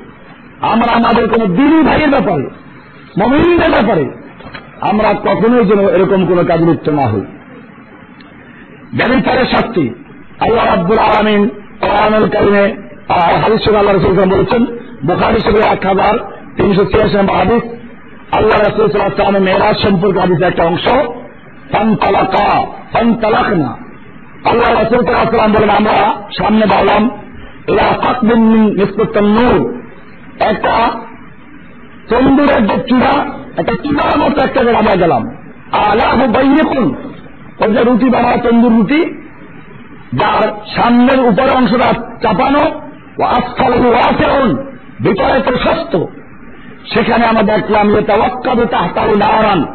আমরা আমাদের কোন দিনী ভাইয়ের ব্যাপারে, মমিনদের ব্যাপারে, আমরা কখনোই যেন এরকম কোন কাজ লিপ্ত না হই। ব্যবচারের শাস্তি, আল্লাহ আব্দুল আলমিন কোরআনুল কারিমে হাদিস বলেছেন? বোখারি হিসেবে এক হাজার তিনশো ছিয়াশি নম্বর হাদিস। আল্লাহ রসুল সাল্লামের মেয়েরাজ সম্পর্কে হাদিসের একটা অংশ আল্লাহ রসুল বলেন, আমরা সামনে বললাম একটা যে চূড়া, একটা চূড়ার মতো একটা আমরা গেলাম। আল্লাহ বাইরেকুন ওই যে রুটি রুটি, যার সামনের উপরের অংশটা চাপানো ভিতরে প্রশস্ত সেখানে আমরা দেখলাম যে তাওয়াক্কাবু তাহতাউ নারান।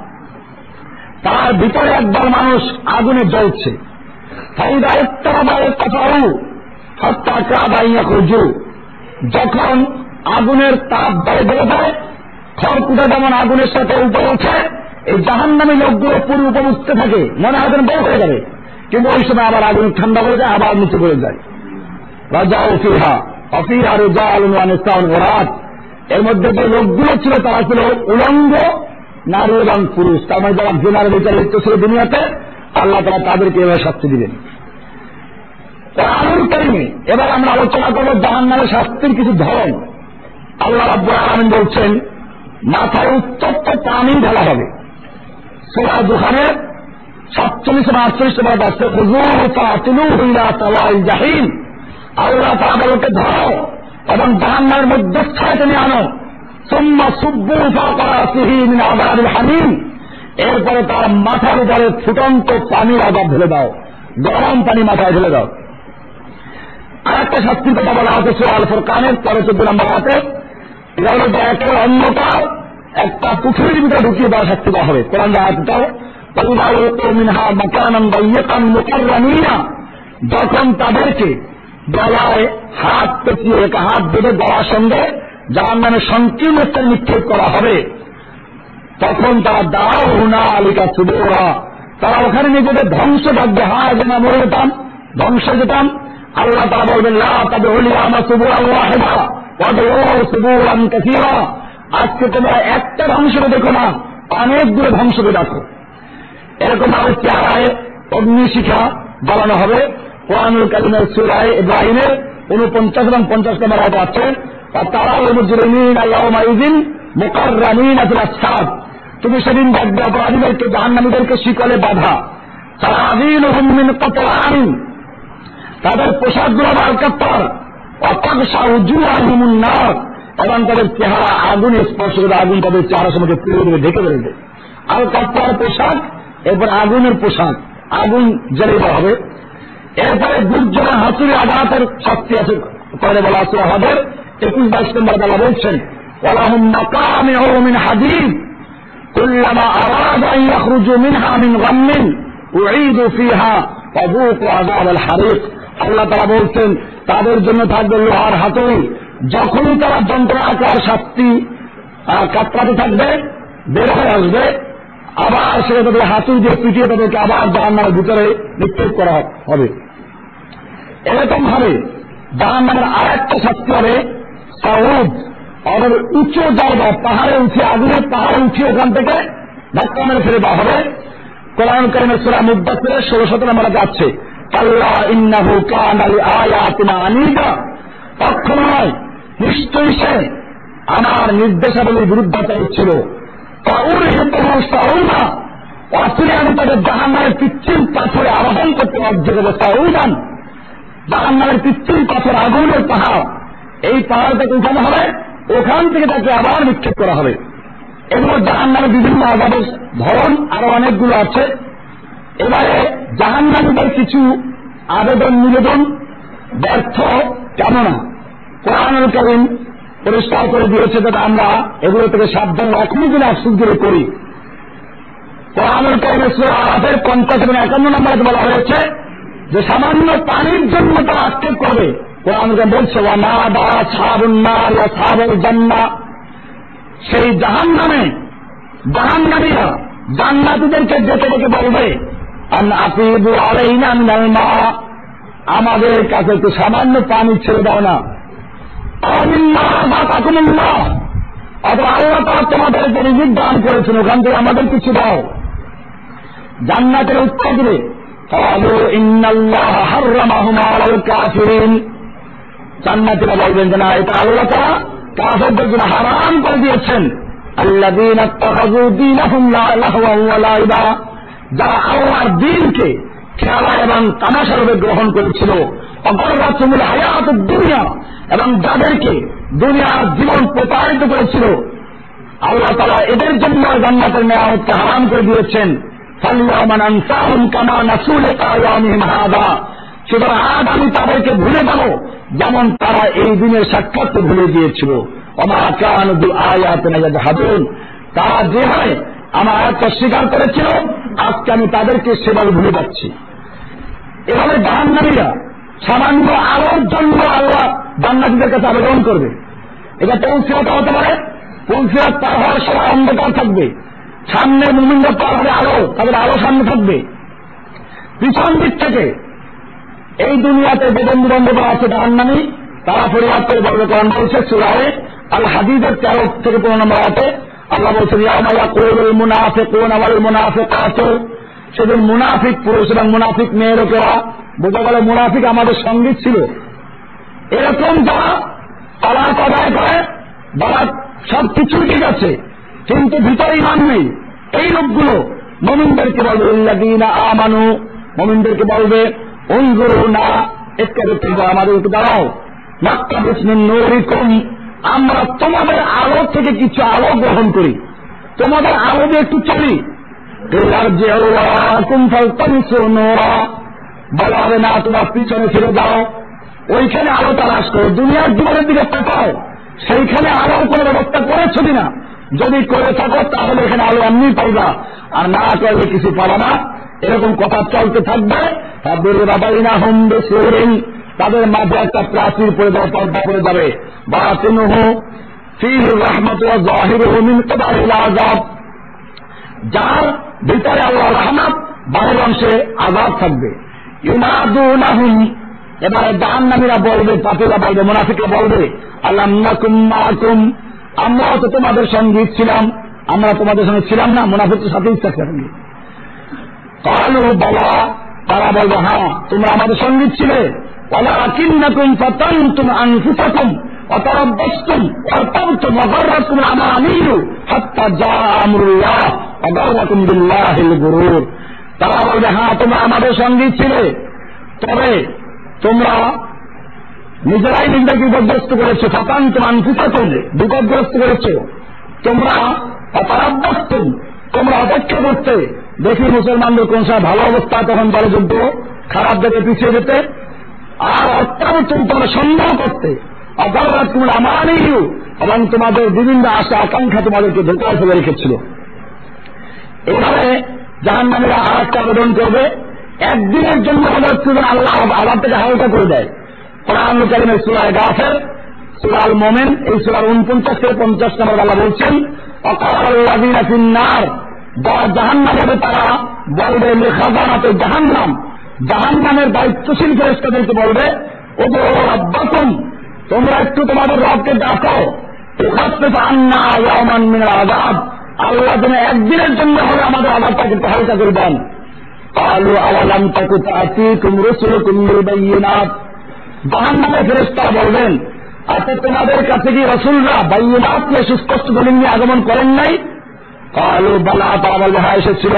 তার ভিতরে একদল মানুষ আগুনে জ্বলছে। যখন আগুনের তাপ বেড়ে বেড়ে যায়, খড়কুটা যেমন আগুনের সাথে উপরে ওঠে, এই জাহান লোকগুলো পুরো উপর উঠতে থাকে, মনে হয় বড় হয়ে যাবে। কিন্তু ওই সময় আবার আগুন ঠান্ডা হয়ে যায়, আবার নিচে পড়ে যায়। এর মধ্যে যে লোকগুলো ছিল, তারা ছিল উলঙ্গ, নারী এবং পুরুষ। তার মানে যারা জেনার লিপ্ত ছিল দুনিয়াতে, আল্লাহ তারা তাদেরকে এভাবে শাস্তি দিবেন। এবার আমরা আলোচনা করব জাহান নামে শাস্তির কিছু ধরন। আল্লাহ রাব্বুল আলমিন বলছেন, মাথায় উত্তপ্ত পানি ঢালা হবে। সোলা দোকানের সাতচল্লিশ এবং আটচল্লিশ জাহিন আল্লাহ তাদেরকে ধরো এবং জাহান্নার মধ্যস্থায় তুমি আনো। সোম্মা সুব্বু সিহিন আদার হামিম। এরপরে তার মাথার উপরে ফুটন্ত পানির আদাব ঢেলে দাও। গরম পানি মাথায় ঢেলে দাও। আর একটা শাস্তির কথা বলা হচ্ছে সোয়াল ফোরকানের তেরো চোদ্দ নম্বর হাতে একটা অন্ধকার একটা পুকুরের ভিতরে ঢুকিয়ে দেওয়া শাস্তি দেওয়া হবে। কোরআন আয়াতটাও যখন তাদেরকে গলায় হাত পেঁচিয়ে এক হাত বেঁধে গলার সঙ্গে যার নামে সংকীর্ণ স্তরে নিক্ষেপ করা হবে, তখন তারা দাও হুনা আলিকা সুদোরা তারা ওখানে নিজেদের ধ্বংস ডাকবে হ্যাঁ যেন মরে যেতাম, ধ্বংস যেতাম। আল্লাহ তারা বলবেন না তবে হলি আমার সুবুর আল্লাহ সুবুর আমি কাকিরা আজকে তোমরা একটা ধ্বংসকে দেখো না, অনেকগুলো ধ্বংসকে দেখো। এরকম ভাবে চেহারায় অগ্নিশিখা জ্বালানো হবে। কোরআনুল কালিমের সুরায় ইব্রাহিমের উনপঞ্চাশ এবং পঞ্চাশ নম্বর আয় আছে তারা মুজরিমিন আল্লাহমাইদিন মোকার রামিন আসলে সাদ। তুমি সেদিন দেখবে অপরাধীদেরকে, জাহান্নামীদেরকে শিকলে বাধা। তারা আদিন হুমিন কত তাদের পোশাকগুলো আহিমুন নাক এবং তাদের চেহারা আগুন স্পর্শ করে আগুন তাদের চেহারা সময় পুরো দেবে, ঢেকে দেবে। আলকাত্তার পোশাক, এরপর আগুনের পোশাক। আগুন জ্বালে হবে। এরপরে দুর্যোগের হাসুরি আঘাতের শাস্তি আছে করে বলা আছে আমাদের একুশ বাইশ নম্বর বেলা বলছেন ওলাহুম মাকামে মিন হাদিদ كلما أراد أن يخرجوا منها من غم أعيدوا فيها وذوقوا عذاب الحريق আল্লাহ তারা বলছেন তাদের জন্য থাকবে লোহার হাতুড়ি যখনই তারা যন্ত্রণাকার শাস্তি কাতরাতে থাকবে বের হয়ে আসবে আবার সেটা তাদের হাতুড়ি দিয়ে পিটিয়ে তাদেরকে আবার জাহান্নামের ভিতরে নিক্ষেপ করা হবে এরকম ভাবে জাহান্নামের আর একটা শাস্তি হবে সাউদ আমাদের উঁচু জায়গা পাহাড়ে উঠে আগুনের পাহাড়ে উঠে ওখান থেকে ধাক্কা মেরে ফেলে দেওয়া হবে। কোরআন করিমের সুরা মুদাসিরের ষোলো সতেরো আমরা যাচ্ছে ইন্নাহু কান আলী আনিদা। নিশ্চয়ই সে আমার নির্দেশাবলীর বিরুদ্ধাচারী ছিল। তাউর হেতু সাউনা অচিরে আমি তাকে জাহান্নামের পিচ্ছিল পাথরে আরোহণ করতে বাধ্য জাহান্নামের পিচ্ছিল পাথর আগুনের পাহাড়। এই পাহাড়টাকে উঠানো হবে, ওখান থেকে তাকে আবার নিক্ষেপ করা হবে। এগুলো জাহান্নামের বিভিন্ন আজাদের ধরন, আরও অনেকগুলো আছে। এবারে জাহান্নামীদের কিছু আবেদন, নিবেদন, ব্যর্থ কেন না কোরআনুল করিম পরিষ্কার করে দিয়েছে যাতে আমরা এগুলো থেকে সাবধান এখনও যদি আফসুসগুলো করি। কোরআনুল করিমের আরাফের পঞ্চাশ এবং একান্ন নম্বরে বলা হয়েছে যে সামান্য পানির জন্য তারা আক্ষেপ করবে। কোরআনকে বলছে ওয়ানা বা সাবুন্নার সাবুল জান্না। সেই জাহান নামে জাহান নামীরা জান্নাতিদেরকে ডেকে ডেকে বলবে আমাদের কাছে একটু সামান্য পানি ছেড়ে দাও না। আল্লাহ তারা তোমাদেরকে দান করেছেন, ওখান থেকে আমাদের কিছু দাও। জান্নাতের উত্তর দিলে জান্নাতিরা বলবেন যে না, এটা আল্লাহ তারা কাফেরদের জন্য হারাম করে দিয়েছেন। আল্লাদিন যারা আল্লাহর দিনকে খেলা এবং তামাশা রূপে গ্রহণ করেছিল অগরবাচমূল হায়াত দুনিয়া এবং যাদেরকে দুনিয়ার জীবন প্রতারিত করেছিল, আল্লাহ তারা এদের জন্য জান্নাতের মেয়ামতকে হারাম করে দিয়েছেন। আমি তাদেরকে ভুলে যেমন তারা এই দিনের সাক্ষাৎকে ভুলে গিয়েছিল। তারা যেভাবে আমার আয়াতটা স্বীকার করেছিল, আজকে আমি তাদেরকে সেভাবে ভুলে যাচ্ছি। এভাবে জাহান্নামীরা সামান্য আলোর জন্য আল্লাহ কাছে আবেদন করবে। এটা পৌঁছিরাত হতে পারে? পৌঁছিরাত পার হওয়ার অন্ধকার থাকবে? সামনে মুমিনরা পার হবে আলো, তাদের আলো সামনে থাকবে। পিছন দিক থেকে এই দুনিয়াতে বেদন বন্ধ আছে জাহান্নামী, তারা ফরিয়াদ করে বলবে কোরআন বলছে সুরায় আল হাদিদের তেরো থেকে পনেরো নম্বর আছে আল্লাহ বলছেন ইয়ামাল্লাহ কোরুল মুনাফে কোন আমার মুনাফে কাতর সেদিন মুনাফিক পুরুষ এবং মুনাফিক মেয়ে লোকেরা বোঝা গেল মুনাফিক আমাদের সংগীত ছিল। এরকম যারা তারা আদায় করে যারা সব কিছু ঠিক আছে। কিন্তু ভিতরে ইমান নেই এই লোকগুলো মমিনদেরকে বলবে উল্লাদিনা আমানু। মমিনদেরকে বলবে ওই গরু না একটু একটু আমাদের একটু দাঁড়াও। মাত্রা বিষ্ণুর নরিকম। আমরা তোমাদের আলো থেকে কিছু আলো গ্রহণ করি। তোমাদের আলো দিয়ে একটু চলি। বলা হবে, না, তোমার পিছনে ফিরে যাও। ওইখানে আলো তালাশ করো। দুনিয়ার জীবনের দিকে তাকাও। সেইখানে আলোর কোনো ব্যবস্থা করেছ কিনা? যদি করে থাকো, তাহলে এখানে আলো এমনি পাইবা। আর না করলে কিছু পাবা না। এরকম কথা চলতে থাকবে। বেশি তাদের মাঝে একটা প্রাচীর পড়ে যাবে পর্দা পড়ে যাবে। যার ভিতরে আল্লাহ রহমত, বাহির অংশে আজাদ থাকবে। এবারে জাহান্নামীরা বলবে, পাপিরা বলবে, মুনাফিকরা বলবে আল্লাহ আমরা তো তোমাদের সঙ্গে ছিলাম, আমরা তোমাদের সঙ্গে ছিলাম না মুনাফির সাথে ইচ্ছা থাকতাম কালো বাবা তারা বলবে হ্যাঁ তোমরা আমাদের সঙ্গে ছিলে। তারা বলবে হ্যাঁ তোমরা আমাদের সঙ্গে ছিলে। তবে তোমরা নিজেরাই নিজেকে বিপদগ্রস্ত করেছ ফাতান তোমার ফুসাতুন বিপদগ্রস্ত করেছ। তোমরা অপরাভ্যস্ত তোমরা অপেক্ষা করতে। দেখি মুসলমানদের কোন সময় ভালো অবস্থা, তখন বলে যুদ্ধ, খারাপ দিকে পিছিয়ে যেতে। আর অত্যাবশ্যক তোমরা সন্দেহ করতে অপরাধ তোমরা আমারই এবং তোমাদের বিভিন্ন আশা, আকাঙ্ক্ষা তোমাদেরকে ধোকা ফেলে রেখেছিল। এইভাবে জাহান্নামীরা আর একটা আবেদন করবে, একদিনের জন্য ছিল আল্লাহ আবার থেকে হালকা করে দেয়। কোরআন কারিমের সুরায় গাফের সুরাল মোমেন এই সুরার উনপঞ্চাশ থেকে পঞ্চাশ নম্বর আল্লাহ বলছেন অকাল্লাদিনা যারা জাহান নামে তারা বলবে লেখাজানাতে জাহান নাম জাহান নামের দায়িত্বশীল ফেরেস্তাদেরকে বলবে ও ও তোমরা একটু তোমাদের রবকে ডাকো আন্না ইয়ামান মিনাল আযাব আল্লাহ যেন একদিনের জন্য হলে আমাদের আজাবটাকে একটু হালকা করে দেন কালু আওয়ালাম তাকু তাতিকুম রুসুলুকুম বিল জাহান্নামে ফেরেশতারা বলবেন আচ্ছা তোমাদের কাছে কি রসুলরা বাইনাত নিয়ে সুস্পষ্ট দলিল নিয়ে আগমন করেন নাই? কালু, বালা তারা বলবে হ্যাঁ এসেছিল।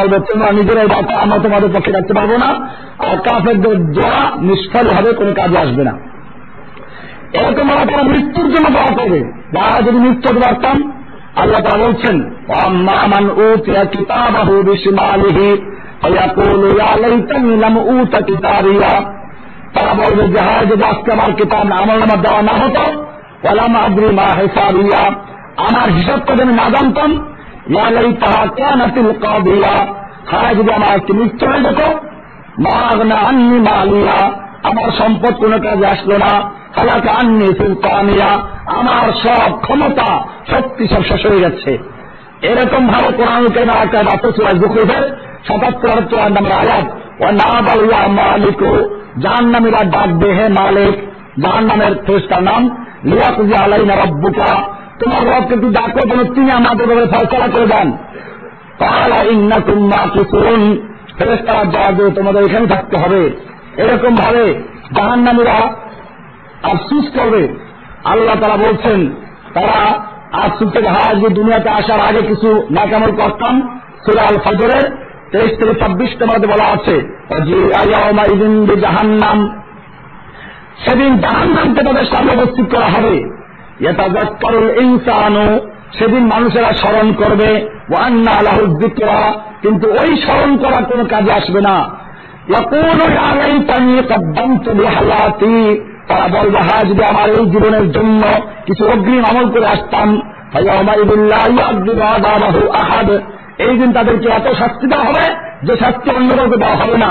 বলবে, তোমরা নিজেরাই আমরা তোমাদের পক্ষে রাখতে পারব না। আর কাফেরদের দোয়া নিষ্ফল হবে কোনো কাজে আসবে না। এরকম তারা মৃত্যুর জন্য দোয়া করবে। যারা যদি মৃত্যু পারতাম আল্লাহ তা বলছেন মান উতিয়া কিতাবাহু বিশমালিহি ফায়াকুলু, ইয়া লাইতানি লাম উতা কিতাবিয়া। তারা বলবে যে, হায় যদি আজকে আমার কিতাব আমল নামা দেওয়া না হতো ওলাম আদরি মা হেসাবিয়া। আমার হিসাবটা আমি না জানতাম, ইয়া লাইতাহা কানাতিল কাদিয়া। হায় যদি আমার একটি মৃত্যু হয়ে যেত, মা আন্নি মালিয়া আমার সম্পদ কোনো কাজে আসলো না। হালাকে আন্নি সুলতানিয়া, আমার সব ক্ষমতা শক্তি সব শেষ হয়ে যাচ্ছে এরকম ভাবে কোরআন কেন একটা বাতসুরাজ বুকুদের সাতাত্তর আটাত্তর নম্বর আয়াত ও না বলিয়া মালিক জাহান নামেরা ডাকবে হে মালিক। জাহান নামের ফেরস্তার নাম, লিয়াকুজি আলাই না রব্বুকা তোমার রবকে তুই ডাকো যেন তিনি আমাদের ব্যাপারে ফয়সলা করে দেন। তাহলে ইন্না তুম্মা কিসুন ফেরেস্তারা জবাব তোমাদের এখানে থাকতে হবে। এরকম ভাবে জাহান নামীরা আফসুস করবে। আল্লাহ তারা বলছেন, তারা আফসুস হায় যে দুনিয়াতে আসার আগে কিছু নাকামল করতাম। সুরা আল ফজরের তেইশ থেকে ছাব্বিশ নম্বরে বলা আছে জাহান্নাম সেদিন জাহান্নামকে তাদের সামনে উপস্থিত করা হবে। ইনসানও সেদিন মানুষেরা স্মরণ করবে। ওয়ান্না আন্না আল্লাহরা কিন্তু ওই স্মরণ করা কোনো কাজে আসবে না। তারা বলবে হ্যাঁ যদি আমার এই জীবনের জন্য কিছু অগ্রিম আমল করে আসতাম এই দিন তাদেরকে এত শাস্তি দেওয়া হবে যে শাস্তি অন্য কাউকে দেওয়া হবে না।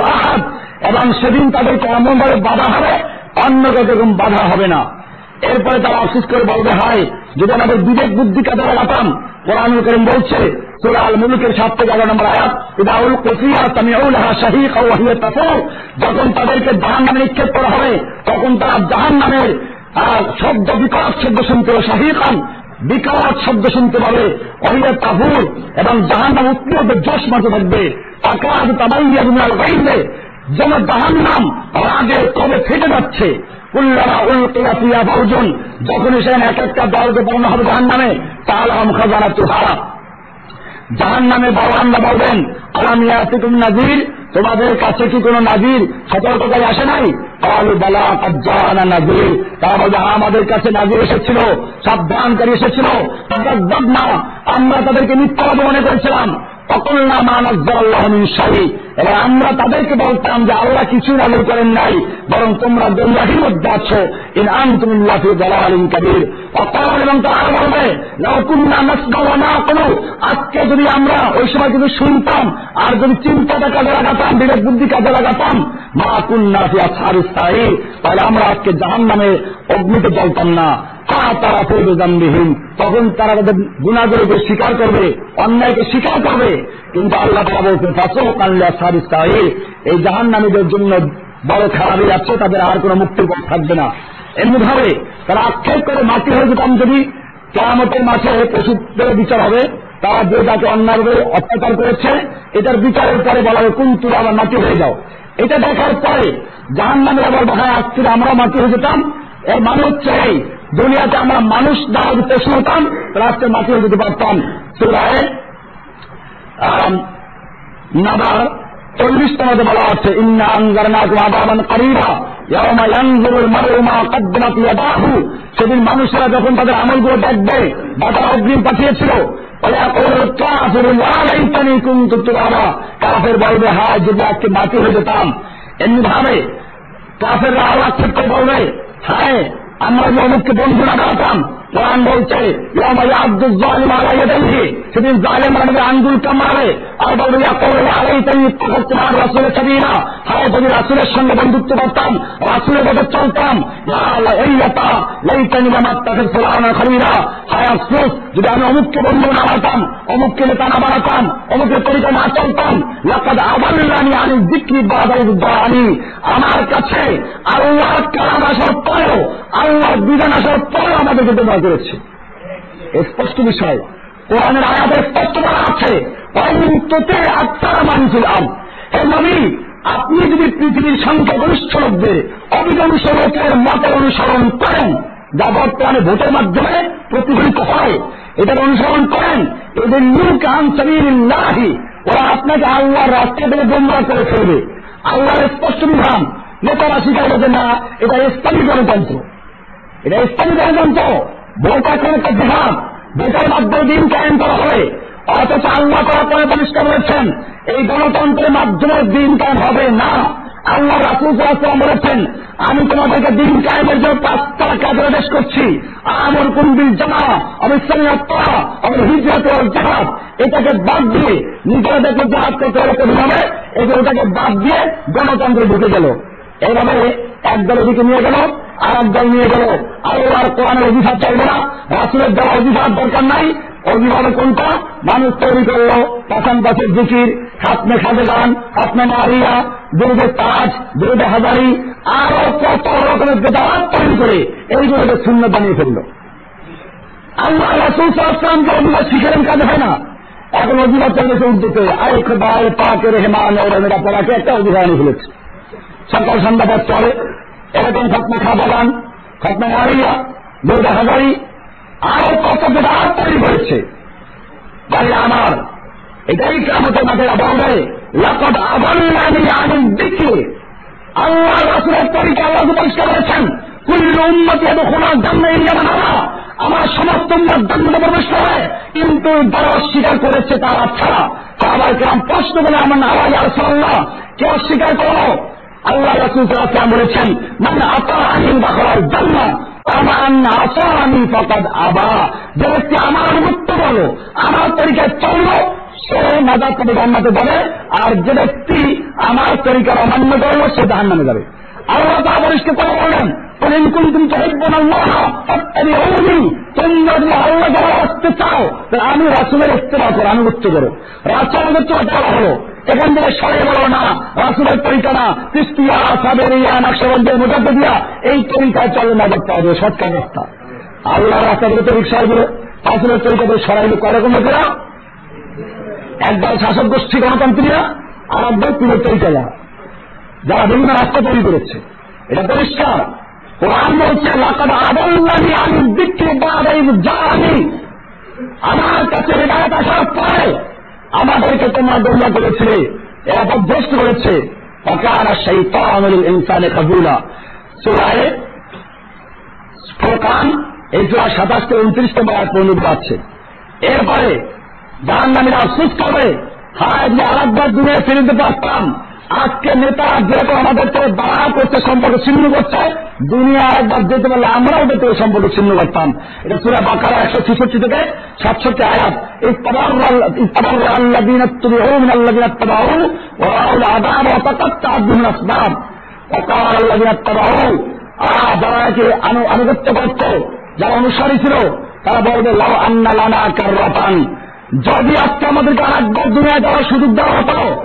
আহাদ। এবং সেদিন তাদেরকে এমনভাবে বাধা হবে, অন্য এরকম বাধা হবে না। এরপরে তারা অফিস করে বলবে, হয়, যদি আমাদের বিবেক বুদ্ধি কাজে লাগাতাম কোরআন করিম বলছে সুরাল মুলুকের সাত থেকে এগারো নম্বর আয়াত, ইদাউল কসিয়া তামিউল শাহিক যখন তাদেরকে জাহান নামে নিক্ষেপ করা হবে, তখন তারা জাহান নামের শব্দ বিকট শব্দ শুনতে হবে শাহিক খান বিকট শব্দ শুনতে পাবে অহিয়া তাহুর এবং জাহান নাম উত্তীর্ণ জোশ মাঝে থাকবে। আকাশ তাবাইয়া দুনিয়ার বাইরে যেন জাহান নাম রাগে কবে ফেটে যাচ্ছে। যখন সেখানে এক একটা দলকে বর্ণ হবে জাহান নামে তাহলে আম খাজানা তুহারা জাহান নামে বাবান্না বলবেন আলামিয়া তুম নাজির? তোমাদের কাছে কি কোন নাজির? সতর্কতায় আসে নাই? তাহলে বেলা কাজ্জানা নাজির। তারা বলবে আমাদের কাছে নাজির এসেছিল, সাবধানকারী এসেছিল। না আমরা তাদেরকে মিথ্যাবাদী মনে করেছিলাম। অকল্লা মানজ্জাল্লাহমিন শাহী আমরা তাদেরকে বলতাম যে আল্লাহ নাজির করেন নাই, বরং তোমরা মধ্যে আছো। তুমি আলিম কাবির। অকাল এবং বলবে আজকে যদি আমরা ওই সময় যদি শুনতাম, আর যদি চিন্তাটা কাজে লাগাতাম, বিবেক বুদ্ধি কাজে লাগাতাম, মা কুন্না ফিয়া সারি তাহলে আমরা আজকে জাহান নামে অগ্নিতে জ্বলতাম না। তারা করবে জানবিহীন তখন তারা তাদের গুণাগুলোকে স্বীকার করবে, অন্যায়কে স্বীকার করবে। কিন্তু আল্লাহ তারা বলছে ফাঁসো কাল্লা সারি স্থায়ী এই জাহান নামীদের জন্য বড় যাচ্ছে, তাদের আর কোনো মুক্তির পথ থাকবে না। এমনি ভাবে তারা আক্ষেপ করে মাটি হয়ে যেতাম যদি মাঠে পশুদের বিচার হবে, তারা যে অন্যায়ভাবে অত্যাচার করেছে, এটার বিচারের পরে বলা হবে আবার মাটি হয়ে যাও। এটা দেখার পরে জাহান নামের আবার আসছিল আমরা মাটি হয়ে যেতাম। এর মানে হচ্ছে দুনিয়াতে আমরা মানুষ যদি পশু হতাম রাষ্ট্রে মাটি যেতে পারতাম সুরায় নাবার চল্লিশ তমাতে বলা হচ্ছে ইন্না আঙ্গারনা আদামান কারিরা সেদিন মানুষেরা যখন তাদের আমলগুলো দেখবে বা তারা অগ্রিম পাঠিয়েছিল কাফের বলবে হ্যাঁ যদি আজকে বাকি হয়ে যেতাম। এমনি ভাবে কাফের আরও আক্ষেপ করে বলবে হ্যাঁ আমরা যে অমুককে বন্ধু না বানাতাম কোরআন বলছে সেদিন জালেম আমাদের আঙ্গুল কামারে আর বলবে তোমার রাসুলের ছবি না হ্যাঁ যদি রাসুলের সঙ্গে বন্ধুত্ব করতাম, রাসুলের মতো চলতাম খরিরা হায়, আফসোস, যদি আমি অমুককে বন্ধু না বানাতাম অমুককে নেতা না অমুকের না চলতাম আমি বিক্রি বাদানি আমার কাছে আল্লাহর কালাম আসার পরেও, আল্লাহর বিধান আসার পরেও আমাদেরকে তোমার করেছে। স্পষ্ট বিষয়। কোরআনের আয়াতে স্পষ্ট করা আছে অন্ততে আত্মারা মানছিলাম এর মানে আপনি যদি পৃথিবীর সংখ্যাগরিষ্ঠ লোকদের অধিকাংশ লোকের মতের অনুসরণ করেন, যা বর্তমানে ভোটের মাধ্যমে প্রতিফলিত হয়, এটার অনুসরণ করেন, এদের নিউকে আনসারিল্লাহি ওরা আপনাকে আল্লাহর রাস্তা থেকে গোমরা করে ফেলবে। আল্লাহর স্পষ্ট বিধান। নেতারা স্বীকার করবে না, এটা ইসলামী গণতন্ত্র। এটা ইসলামী গণতন্ত্র। জেহাদ ভোটের মাধ্যমে দিন কায়েম করা হবে। অথচ আল্লাহ করার পরে পরিষ্কার এই গণতন্ত্রের মাধ্যমে দিন কায়েম হবে না। আল্লাহ বলেছেন, আমি তোমাদেরকে দিন কায়েমের জন্য পাঁচটা আদেশ করছি। আমার কোন বিল জামা আমি সৈয়ত্তা আমি হিজরত জাহাজ, এটাকে বাদ দিয়ে নিজেদেরকে জাহাজ করতে হবে। বাদ দিয়ে গণতন্ত্রে ঢুকে গেল। এইভাবে এক দলের দিকে নিয়ে গেল। আর এক দল নিয়ে গেল আল্লাহর কোরআনের অভিশাপ চাইবে না। রাসুলের দেওয়া অভিশাপ দরকার নাই। অভিভাবক কোনটা? মানুষ তৈরি করল পাশান পাশের জিকির, খাতমে খাদে গান খাতমে মারিয়া দুর্গে তাজ দুর্গে হাজারি, আরও কত রকমের বেদাত তৈরি করে এইগুলোকে শূন্য বানিয়ে ফেলল। আল্লাহ রাসুল সালামকে অভিভাবক শিখেলেন কাজে হয় না। এখন অভিভাবক চলেছে উর্দুতে আয় বাল পাকে রেহমান, ওরা পড়াকে একটা অভিভাবক ফেলেছে সকাল সন্ধ্যা পথ চলে এরকম খতমে খাবাগান খতমে মারিয়া দুর্গা হাজারি, আরও কত বেদাত তৈরি করেছে। বাড়ি আমার এটাই কামতের মাঠে বলবে লাকদ আবাল্লানি আনিন দিকে আল্লাহ রাসুলের তরিকা আল্লাহ পরিষ্কার করেছেন, কুল্লু উন্মতি এত খোলার জন্য না আমার সমস্ত উন্মত জান্নাতে প্রবেশ করে, কিন্তু যারা অস্বীকার করেছে তারা ছাড়া। আবার কেমন প্রশ্ন বলে আমার আওয়াজ আর সাল্লাহ কে অস্বীকার করো আল্লাহ রসুল বলেছেন মানে আপনার আইন জন্য আমার আনুগত্য বলো আমার তরিকায় চলবো সে জান্নাতে যাবে, আর যে ব্যক্তি আমার তরিকার অমান্য করল, সে জাহান্নামে যাবে। আল্লাহ তা পরিষ্কার করে বলেন বলেন তুমি চাইবেন আল্লাহ আমি অমনি তোমরা যদি আল্লাহ যারা আসতে চাও, তাহলে আমি রাসুলের ইস্তেমা করো আনুগত্য করো। রাসুল আনুগত্য করা হলো। এখান থেকে সরে বলো না, রাসুলের তরিকা না। কৃষ্টিয়া সাবেরিয়া নকশবন্দের মোটাতে দিয়া এই তরিকায় চলে না দেখতে হবে শর্টকাট রাস্তা। আল্লাহ রাস্তাগুলো তো রিক্সায়গুলো রাসুলের তরিকাতে সরাইলো কয়রকম লোকেরা? একদল শাসক গোষ্ঠী গণতন্ত্রীরা, আর একদল পীরের তরিকা যারা বিভিন্ন রাস্তা তৈরি করেছে। এটা পরিষ্কার। কোরআন বলছে আমার কাছে আসার পরে আমাদেরকে তোমরা করেছিলে এরা করেছে শাইতানুল ইনসানে কাবুলা সূরায়ে জোড়া সাতাশ থেকে উনত্রিশ নম্বর আয়াত পর্যন্ত আছে এরপরে জাহান্নামীরা আফসুস করবে হায় যে দূরে ফিরে দিতে পারতাম। আজকে নেতা যেরকম আমাদের থেকে বাড়া করতে সম্পর্ক ছিন্ন করছে, দুনিয়া আরেকবার যেতে পারলে আমরা ওদের থেকে সম্পর্ক ছিন্ন করতাম। এটা সুরা বাকারা একশো ছেষট্টি থেকে সাতষট্টি আয়াত। আনুগত্য করত, যারা অনুসারী ছিল, তারা বলবে লাও আন্না লানা কার যদি আজকে আমাদেরকে আরেকবার দুনিয়া যাওয়ার সুযোগ দেওয়া হতো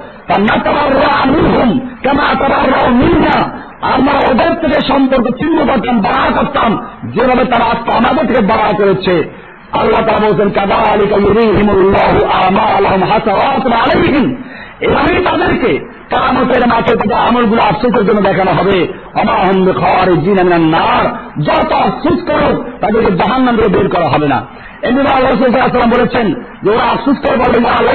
আমরা ওদের থেকে সম্পর্ক করতাম বাড়া করতাম, যেভাবে তারা আজকে আমাদের থেকে বাড়া করেছে। আল্লাহ তারা বলছেন কাদা আলী কালিহিমুল্লাহ আমালহম হাসান আলাইহিম। এভাবেই তাদেরকে কামতের মাঠে তাদের আমলগুলো আশ্চর্যের জন্য দেখানো হবে। খাওয়ার জিন নার যত আফসোস করো তাদেরকে জাহান নাম বের করা হবে না। এমনি আল্লাহ বলেছেন যে ওরা আফসোস করে বলবে আল্লাহ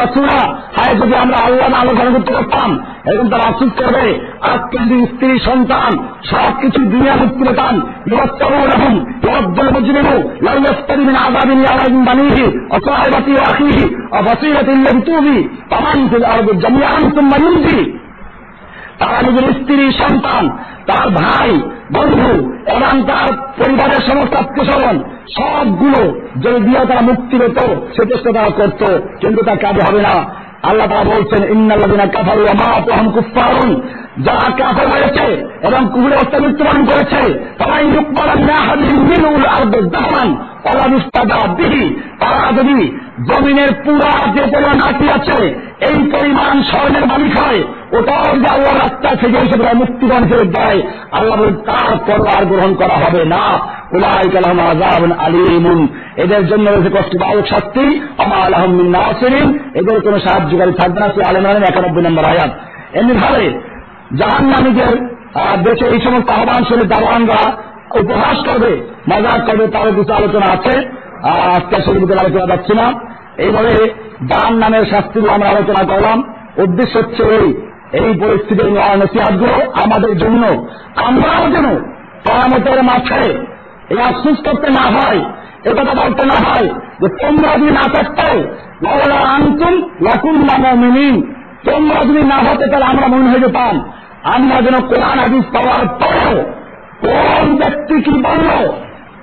রাসুলা। হায়, যদি আমরা আল্লাহ না আলোচনা করতে করতাম এবং তারা আফসোস করবে। আজকে যদি স্ত্রী, সন্তান সব কিছু দুনিয়া মুক্তি পেতাম রহম রব্দুল মুজরিমু ইয়াস্তারি মিন ইয়ালাইন বানিহি তামান ফিল জামিআন সুম্মা তারা নিজের স্ত্রী, সন্তান, তার ভাই, বন্ধু এবং তার পরিবারের সমস্ত আত্মীয়স্বজন, সবগুলো যদি তারা মুক্তি পেত সে চেষ্টা তারা করত, কিন্তু তার কাজে হবে না। আল্লাহ তারা বলছেন ইন্নাল্লাদিনা কাফারু আমাতুহম কুফফারুন যারা কাফের হয়েছে এবং কুবুরে হত্যা মৃত্যুবরণ করেছে তারা ইউকবালান না হাদিন মিনুল আরদ দামান তারা যদি জমিনের পুরা যে পরিমাণ আটি আছে, এই পরিমাণ স্বর্ণের মালিক হয়, ওটাও যে আল্লাহ রাস্তা থেকে হিসেবে মুক্তিগণ হিসেবে দেয়, আল্লাহ তারপর আর গ্রহণ করা হবে না। উলাই কালাম আজাব আলিমুন। এদের জন্য রয়েছে কষ্টদায়ক শাস্তি। আমা আলহমিন নাসিরিন। এদের কোনো সাহায্যকারী থাকবে না। সে আলম আলম একানব্বই নম্বর আয়াত। এমনি জাহান নামীদের দেশে এই সমস্ত আহ্বান শুনে দাওয়ানরা উপহাস করবে, মজাক করবে তারও কিছু আলোচনা আছে। আজকে সেগুলিতে আলোচনা যাচ্ছে না। এইভাবে দান নামের শাস্তিগুলো আমরা আলোচনা করলাম। উদ্দেশ্য হচ্ছে এই এই পরিস্থিতির নসিহাতগুলো আমাদের জন্য। আমরাও যেন কামতের মাঠে এই আফসুস করতে না হয় একথা বলতে না হয় যে তোমরা যদি না থাকতে আনতুম লাকুম মিনিং তোমরা যদি না হতে তাহলে আমরা মনে হয়ে যেতাম আমরা যেন কোরআন, হাদিস পাওয়ার পরেও কোন ব্যক্তি কি বলল?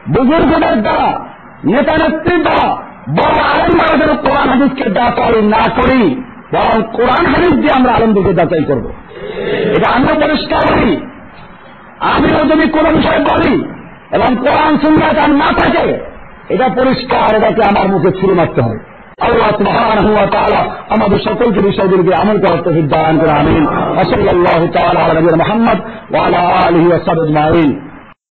বুজুর্গদের দ্বারা, নেতা নেত্রীর দ্বারা, বড় আলমরা যেন কোরআন, হাদিসকে যাচাই না করি, বরং কোরআন, হাদিস দিয়ে আমরা আলমদিকে যাচাই করব। এটা আমরা পরিষ্কার করি আমিও যদি কোন বিষয় বলি, এবং কোরআন সুন্দর না থাকে, এটা পরিষ্কার, এটাকে আমার মুখে ছুড়ে মারতে হবে। আল্লাহ সুবহানাহু ওয়া তাআলা আমাদের সকলকে বিষয়গুলিকে আমল করার তৌফিক দান করে আমিন ওয়া সাল্লাল্লাহু তাআলা আলা নবিয়িনা মুহাম্মদ ওয়া আলা আলিহি ওয়া সাহবিহি আজমাইন